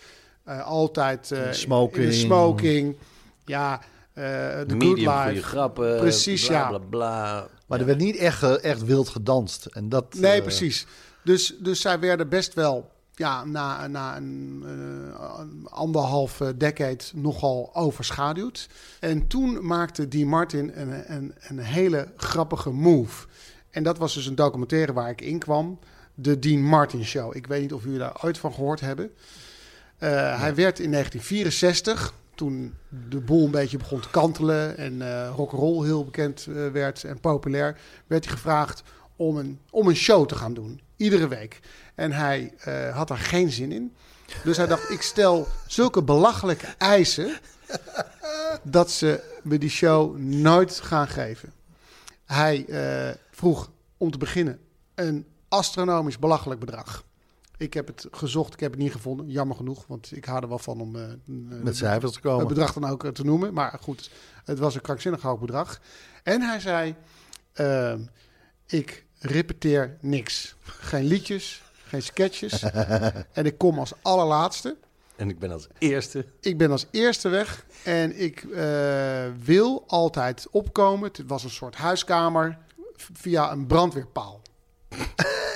D: Uh, altijd uh,
G: smoking.
D: in de smoking. Ja, uh, de good life.
E: je grappen.
D: Precies,
E: bla,
D: ja.
E: Bla, bla.
G: Maar er werd niet echt, echt wild gedanst. En dat,
D: nee, precies. Dus, dus zij werden best wel ja, na, na een uh, anderhalf decade nogal overschaduwd. En toen maakte Dean Martin een, een, een hele grappige move. En dat was dus een documentaire waar ik in kwam. De Dean Martin Show. Ik weet niet of jullie daar ooit van gehoord hebben. Ja. Hij werd in 1964, toen de boel een beetje begon te kantelen en uh, rock'n'roll heel bekend uh, werd en populair, werd hij gevraagd om een, om een show te gaan doen, iedere week. En hij had daar geen zin in. Dus hij dacht, ik stel zulke belachelijke eisen dat ze me die show nooit gaan geven. Hij vroeg om te beginnen een astronomisch belachelijk bedrag. Ik heb het gezocht, ik heb het niet gevonden. Jammer genoeg, want ik hou er wel van om uh,
G: met cijfers te komen.
D: Het bedrag dan ook te noemen. Maar goed, het was een krankzinnig hoog bedrag. En hij zei: uh, Ik repeteer niks. Geen liedjes, geen sketches. en ik kom als allerlaatste.
E: En ik ben als eerste.
D: Ik ben als eerste weg. En ik uh, wil altijd opkomen. Het was een soort huiskamer via een brandweerpaal.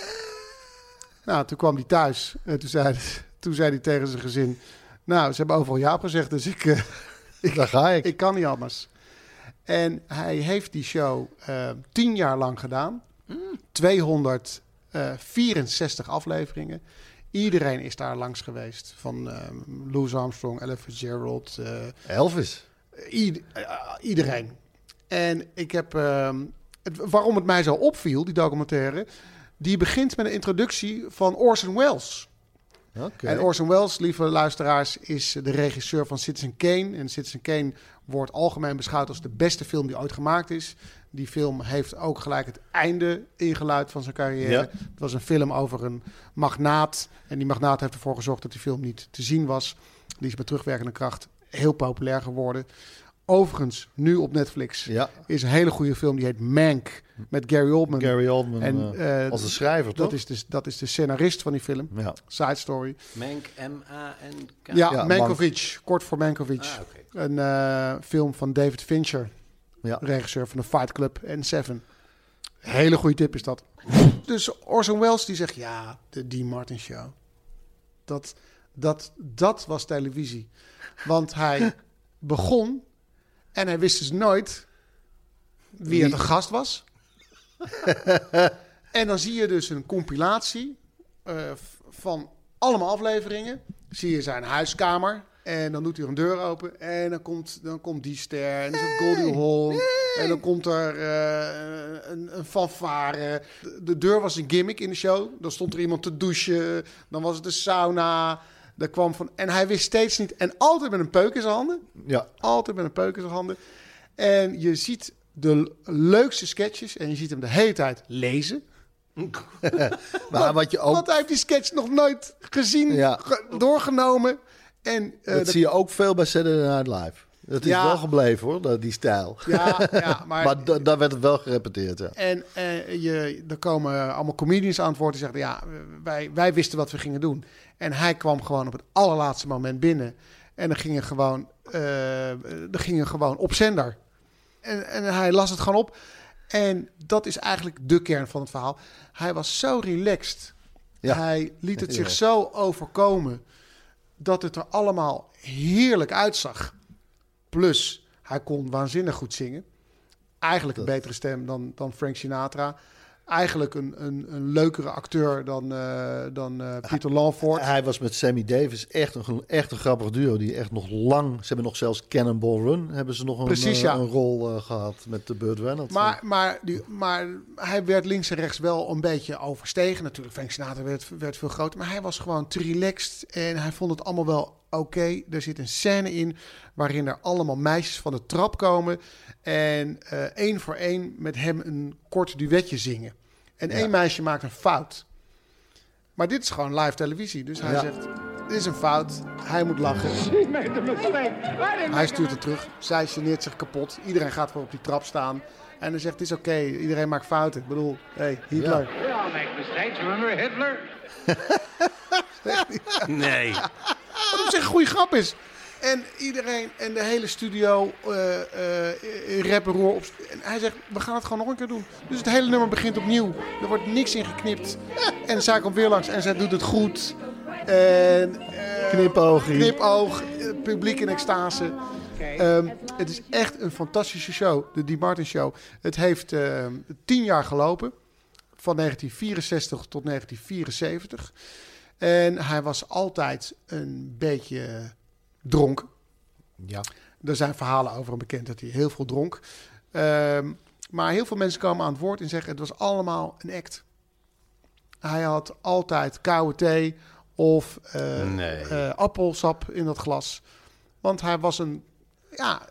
D: Nou, toen kwam hij thuis en toen zei, toen zei hij tegen zijn gezin... Nou, ze hebben overal ja gezegd, dus ik, uh,
G: ik, Daar ga ik.
D: ik kan niet anders. En hij heeft die show uh, tien jaar lang gedaan. Mm. 264 afleveringen. Iedereen is daar langs geweest. Van uh, Louis Armstrong, Ella Fitzgerald.
G: Elvis.
D: iedereen. En ik heb... ehm, Het, waarom het mij zo opviel, die documentaire... Die begint met een introductie van Orson Welles.
G: Okay.
D: En Orson Welles, lieve luisteraars, is de regisseur van Citizen Kane. En Citizen Kane wordt algemeen beschouwd als de beste film die ooit gemaakt is. Die film heeft ook gelijk het einde ingeluid van zijn carrière.
G: Ja.
D: Het was een film over een magnaat. En die magnaat heeft ervoor gezorgd dat die film niet te zien was. Die is met terugwerkende kracht heel populair geworden. Overigens, nu op Netflix,
G: Ja.
D: is een hele goede film. Die heet Mank, met Gary Oldman.
G: Gary Oldman
D: En,
G: eh,
D: eh,
G: als de schrijver,
D: dat
G: toch?
D: Is dus, dat is de scenarist van die film.
G: Ja.
D: Side Story.
E: Mank, M-A-N-K.
D: Ja,
G: Ja,
D: Mankovic. Kort voor Mankovic.
E: Ah.
D: Een eh, film van David Fincher.
G: Ja.
D: Regisseur van de Fight Club en Seven. Hele goede tip is dat. Dus Orson Welles die zegt... Ja, de Dean Martin Show. Dat, dat, dat was televisie. Want hij begon... En hij wist dus nooit wie er
G: Wie?
D: de gast was. En dan zie je dus een compilatie eh, van allemaal afleveringen. Zie je zijn huiskamer. En dan doet hij een deur open. En dan komt, dan komt die ster. En dan is het Goldie Hawn. En dan komt er eh, een, een fanfare. De, de deur was een gimmick in de show. Dan stond er iemand te douchen. Dan was het de sauna. Daar kwam van, en hij wist steeds niet. En altijd met een peuk in zijn handen.
G: Ja.
D: Altijd met een peuk in zijn handen. En je ziet de leukste sketches. En je ziet hem de hele tijd lezen.
G: Maar wat je ook...
D: Want hij heeft die sketch nog nooit gezien,
G: Ja.
D: ge- doorgenomen. En, eh,
G: dat zie je ook veel bij Saturday Night Live. Dat is
D: Ja.
G: wel gebleven hoor, die stijl.
D: Ja, ja, maar-
G: da- daar werd het wel gerepeteerd, ja.
D: En eh, je, er komen allemaal comedians aan het woord die zeggen... ja, wij, wij wisten wat we gingen doen. En hij kwam gewoon op het allerlaatste moment binnen. En dan ging er gewoon, eh er ging er gewoon op zender. En, en hij las het gewoon op. En dat is eigenlijk de kern van het verhaal. Hij was zo relaxed.
G: Ja.
D: Hij liet het zich zo overkomen... dat het er allemaal heerlijk uitzag. Plus, hij kon waanzinnig goed zingen. Eigenlijk een betere stem dan, dan Frank Sinatra. Eigenlijk een, een, een leukere acteur dan, eh, dan eh, Peter Lawford.
G: Hij was met Sammy Davis echt een, echt een grappig duo. Die echt nog lang... Ze hebben nog zelfs Cannonball Run. Hebben ze nog een,
D: Precies,
G: eh,
D: ja.
G: een rol eh, gehad met de Burt Reynolds.
D: Maar, maar, die, maar hij werd links en rechts wel een beetje overstegen. Natuurlijk, Frank Sinatra werd, werd veel groter. Maar hij was gewoon te relaxed. En hij vond het allemaal wel oké. Er zit een scène in waarin er allemaal meisjes van de trap komen. En eh, één voor één met hem een kort duetje zingen. En één meisje maakt een fout. Maar dit is gewoon live televisie. Dus hij
G: Ja.
D: zegt, dit is een fout. Hij moet lachen. Hij stuurt het terug. Zij geneert zich kapot. Iedereen gaat voor op die trap staan. En dan zegt, het is oké. Iedereen maakt fouten. Ik bedoel, hey, Hitler.
I: We all make mistakes. Remember Hitler?
E: Nee.
D: Wat op zich een goede grap is. En iedereen en de hele studio eh eh roer op. En hij zegt, we gaan het gewoon nog een keer doen. Dus het hele nummer begint opnieuw. Er wordt niks in geknipt. En zij komt weer langs en zij doet het goed. En, eh,
G: Knipoogie.
D: Knipoog. eh, publiek in extase. Ehm, het is echt een fantastische show, de Dean Martin Show. Het heeft ehm, tien jaar gelopen, van 1964 tot 1974. En hij was altijd een beetje dronken.
G: Ja.
D: Er zijn verhalen over hem bekend dat hij heel veel dronk. Ehm, maar heel veel mensen komen aan het woord en zeggen het was allemaal een act. Hij had altijd koude thee of eh,
E: Nee.
D: eh, appelsap in dat glas. Want hij was een... Ja,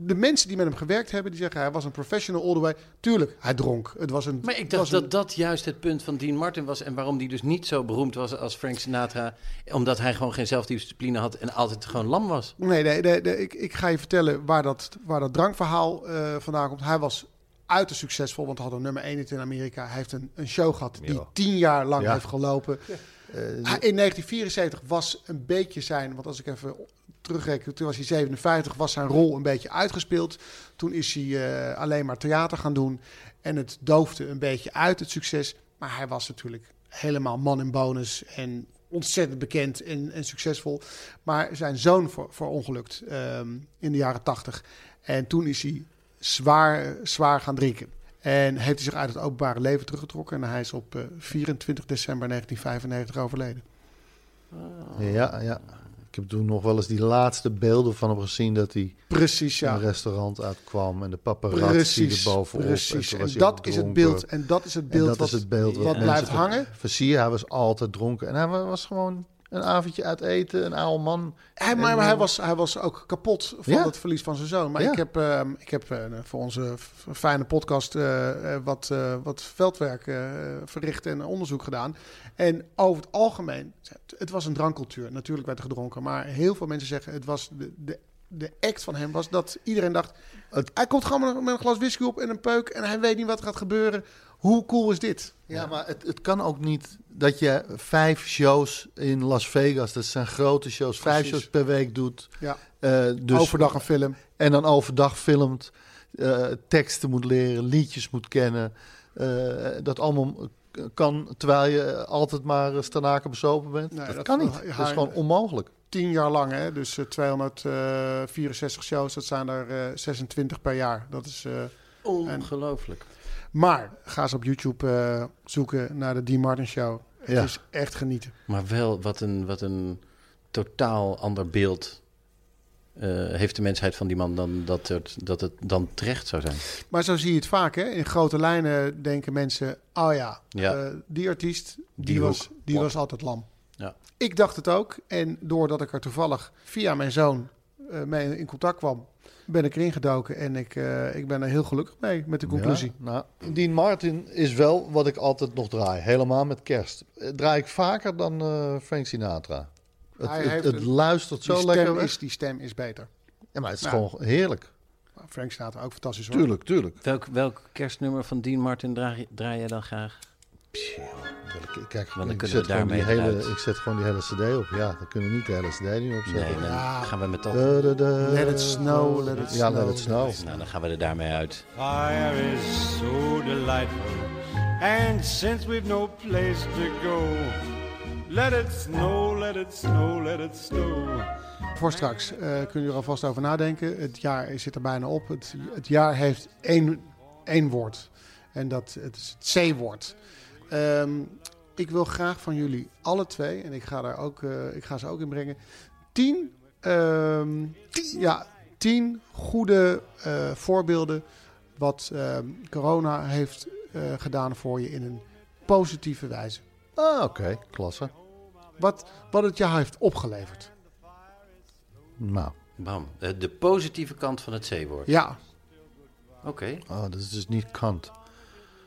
D: de- mensen die met hem gewerkt hebben, die zeggen hij was een professional all the way. Tuurlijk, hij dronk. Het was een...
E: Maar ik dacht dat dat juist het punt van Dean Martin was... en waarom die dus niet zo beroemd was als Frank Sinatra... omdat hij gewoon geen zelfdiscipline had en altijd gewoon lam was.
D: Nee, nee, nee, nee, ik, ik ga je vertellen waar dat, waar dat drankverhaal eh, vandaan komt. Hij was uiterst succesvol, want hij had een nummer 1 hit in Amerika. Hij heeft een, een show gehad die
G: Ja.
D: tien jaar lang
G: Ja.
D: heeft gelopen. In 1974 was een beetje zijn, want als ik even terugreken, toen was hij 57, was zijn rol een beetje uitgespeeld. Toen is hij eh, alleen maar theater gaan doen en het doofde een beetje uit, het succes. Maar hij was natuurlijk helemaal man in bonus en ontzettend bekend en, en succesvol. Maar zijn zoon voor, ongelukt ehm, in de jaren 80. En toen is hij zwaar, zwaar gaan drinken. En heeft hij zich uit het openbare leven teruggetrokken. En hij is op eh, 24 december 1995 overleden.
G: Ja, ja. Ik heb toen nog wel eens die laatste beelden van hem gezien... dat hij
D: Precies, ja.
G: een restaurant uitkwam... en de paparazzi
D: Precies,
G: er bovenop.
D: precies. En dat is het beeld- en dat is het
G: En
D: beeld
G: dat
D: wat-
G: is het beeld
D: wat
G: mensen
D: blijft hangen.
G: Versier, hij was altijd dronken. En hij wa- was gewoon een avondje uit eten, een oude man.
D: Hij, maar
G: En,
D: maar hij,
G: eh,
D: was, hij was ook kapot van
G: Ja.
D: het verlies van zijn zoon. Maar
G: Ja.
D: ik heb, ehm, ik heb eh, voor onze fijne podcast eh, wat, eh, wat veldwerk eh, verricht en onderzoek gedaan. En over het algemeen, het was een drankcultuur. Natuurlijk werd er gedronken. Maar heel veel mensen zeggen, het was de, de, de act van hem was dat iedereen dacht... hij komt gewoon met, een glas whisky op en een peuk en hij weet niet wat er gaat gebeuren. Hoe cool is dit?
G: Ja, maar het, het kan ook niet dat je vijf shows in Las Vegas, dat zijn grote shows, vijf shows per week doet.
D: Ja.
G: Eh, dus,
D: Overdag een film.
G: En dan overdag filmt, eh, teksten moet leren, liedjes moet kennen. eh, dat allemaal kan terwijl je altijd maar stanaken bezopen bent.
D: Nee,
G: dat,
D: dat-
G: kan niet. dat is gewoon onmogelijk.
D: Tien jaar lang, hè? dus eh, 264 shows, dat zijn er eh, 26 per jaar. Dat is, eh,
E: Ongelooflijk.
D: en- Maar ga eens op YouTube eh, zoeken naar de Dean Martin Show. Het
G: Ja.
D: is echt genieten.
E: Maar wel, wat een, wat een totaal ander beeld eh, heeft de mensheid van die man dan dat het, dat het dan terecht zou zijn.
D: Maar zo zie je het vaak, hè? In grote lijnen denken mensen... oh ja,
E: Ja.
D: eh, die artiest, die,
E: Die
D: was,
E: hoek.
D: die was altijd lam.
E: Ja.
D: Ik dacht het ook. En doordat ik er toevallig via mijn zoon eh, mee in contact kwam... ben ik erin gedoken. En ik, eh, ik ben er heel gelukkig mee met de conclusie.
G: Ja, nou, Dean Martin is wel wat ik altijd nog draai. Helemaal met kerst. Eh, Draai ik vaker dan eh, Frank Sinatra. Het, het,
D: heeft
G: het
D: een-
G: luistert zo
D: die
G: lekker
D: is, Die stem is beter.
G: Ja, maar het is
D: Nou,
G: gewoon heerlijk.
D: Frank staat er ook fantastisch hoor.
G: Tuurlijk, tuurlijk.
E: Welk, welk kerstnummer van Dean Martin draai, draai jij dan graag?
G: Kijk, Kijk,
E: Want dan
G: ik,
E: kunnen
G: zet gewoon die
E: daarmee
G: hele, ik zet gewoon die hele cd op. Ja, dan kunnen we niet de hele cd nu opzetten.
E: Nee, dan
D: Ja.
E: gaan we met dat...
G: Da, da, da,
D: Let it snow, let it
G: Ja,
D: snow.
G: let it snow.
E: Nou, dan gaan we er daarmee uit.
N: Fire is so delightful. And since we've no place to go, let it snow, let it snow, let it snow.
D: Voor straks eh, kunnen jullie er alvast over nadenken. Het jaar zit er bijna op. Het, het jaar heeft één, één woord. En dat het is het C-woord. Ehm, ik wil graag van jullie alle twee, en ik ga, daar ook, eh, ik ga ze ook inbrengen, tien, ehm, Ja, tien goede eh, voorbeelden wat ehm, corona heeft eh, gedaan voor je in een positieve wijze.
G: Ah, oké. Klasse.
D: Wat, wat het jou heeft opgeleverd.
G: Nou.
E: Bam. De positieve kant van het C-woord.
D: Ja.
E: Oké.
G: Oh, dat is dus niet kant.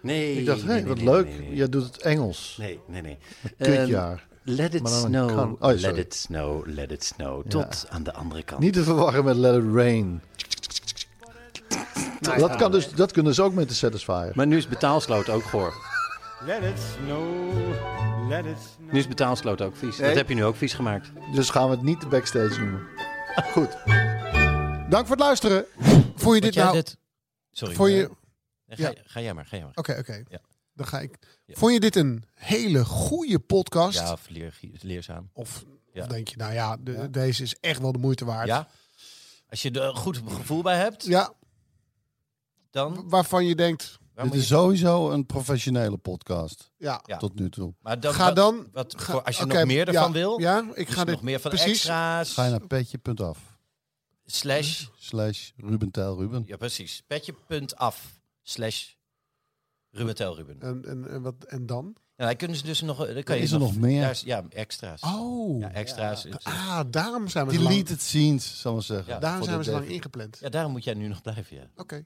E: Nee.
G: Ik dacht, hé,
E: nee, nee,
G: wat
E: nee,
G: leuk.
E: nee, nee.
G: Jij doet het Engels.
E: Nee, nee, nee.
G: Een
E: Ehm,
G: kutjaar.
E: let it snow,
G: kan- oh,
E: let it snow, let it snow. Tot aan de andere kant.
G: Niet te verwarren met Let It Rain.
E: Nou
G: dat,
E: ja.
G: kan dus, dat kunnen ze ook met de Satisfier.
E: Maar nu is betaalsloot ook goor.
N: Let it snow, let it snow.
E: Nu is betaalsloot ook vies.
G: Nee.
E: Dat heb je nu ook vies gemaakt.
G: Dus gaan we het niet de backstage noemen. Goed.
D: Dank voor het luisteren. Vond je dit nou...
O: dit- Sorry.
D: Vond je...
O: Nee, ga, ga jij maar, ga jij maar.
D: Oké, oké.
O: Ja.
D: Dan ga ik. Vond je dit een hele goede podcast?
O: Ja, of leer, leerzaam.
D: Of,
O: Ja.
D: of denk je, nou ja, de- deze is echt wel de moeite waard.
O: Ja? Als je er een goed gevoel bij hebt,
D: Ja.
O: dan...
D: Waarvan je denkt...
P: Dit is
O: je-
P: sowieso een professionele podcast.
D: Ja.
O: Ja.
P: Tot nu toe.
O: Maar dan,
D: Ga dan-
O: Wat,
D: ga-
O: voor, als je nog meer
D: ja,
O: ervan wil,
D: ja, ik ga dit-
O: nog meer van
D: precies.
O: extra's,
P: Ga je naar petje.af.
O: slash,
P: Slash Ruben Ruben.
O: ja precies, petje.af, slash Ruben Tel Ruben.
D: En, en, en, wat, en dan?
O: Ja, dan kunnen ze dus nog... Dan kan je
P: Is er nog meer?
O: is- Ja, extra's.
D: Oh.
O: Ja, extra's.
D: Ah, daarom zijn we zo lang,
P: Deleted scenes, zal ik zeggen.
O: Ja.
D: daarom zijn we zo lang ingepland.
O: Ja, daarom moet jij nu nog blijven, ja.
D: Oké.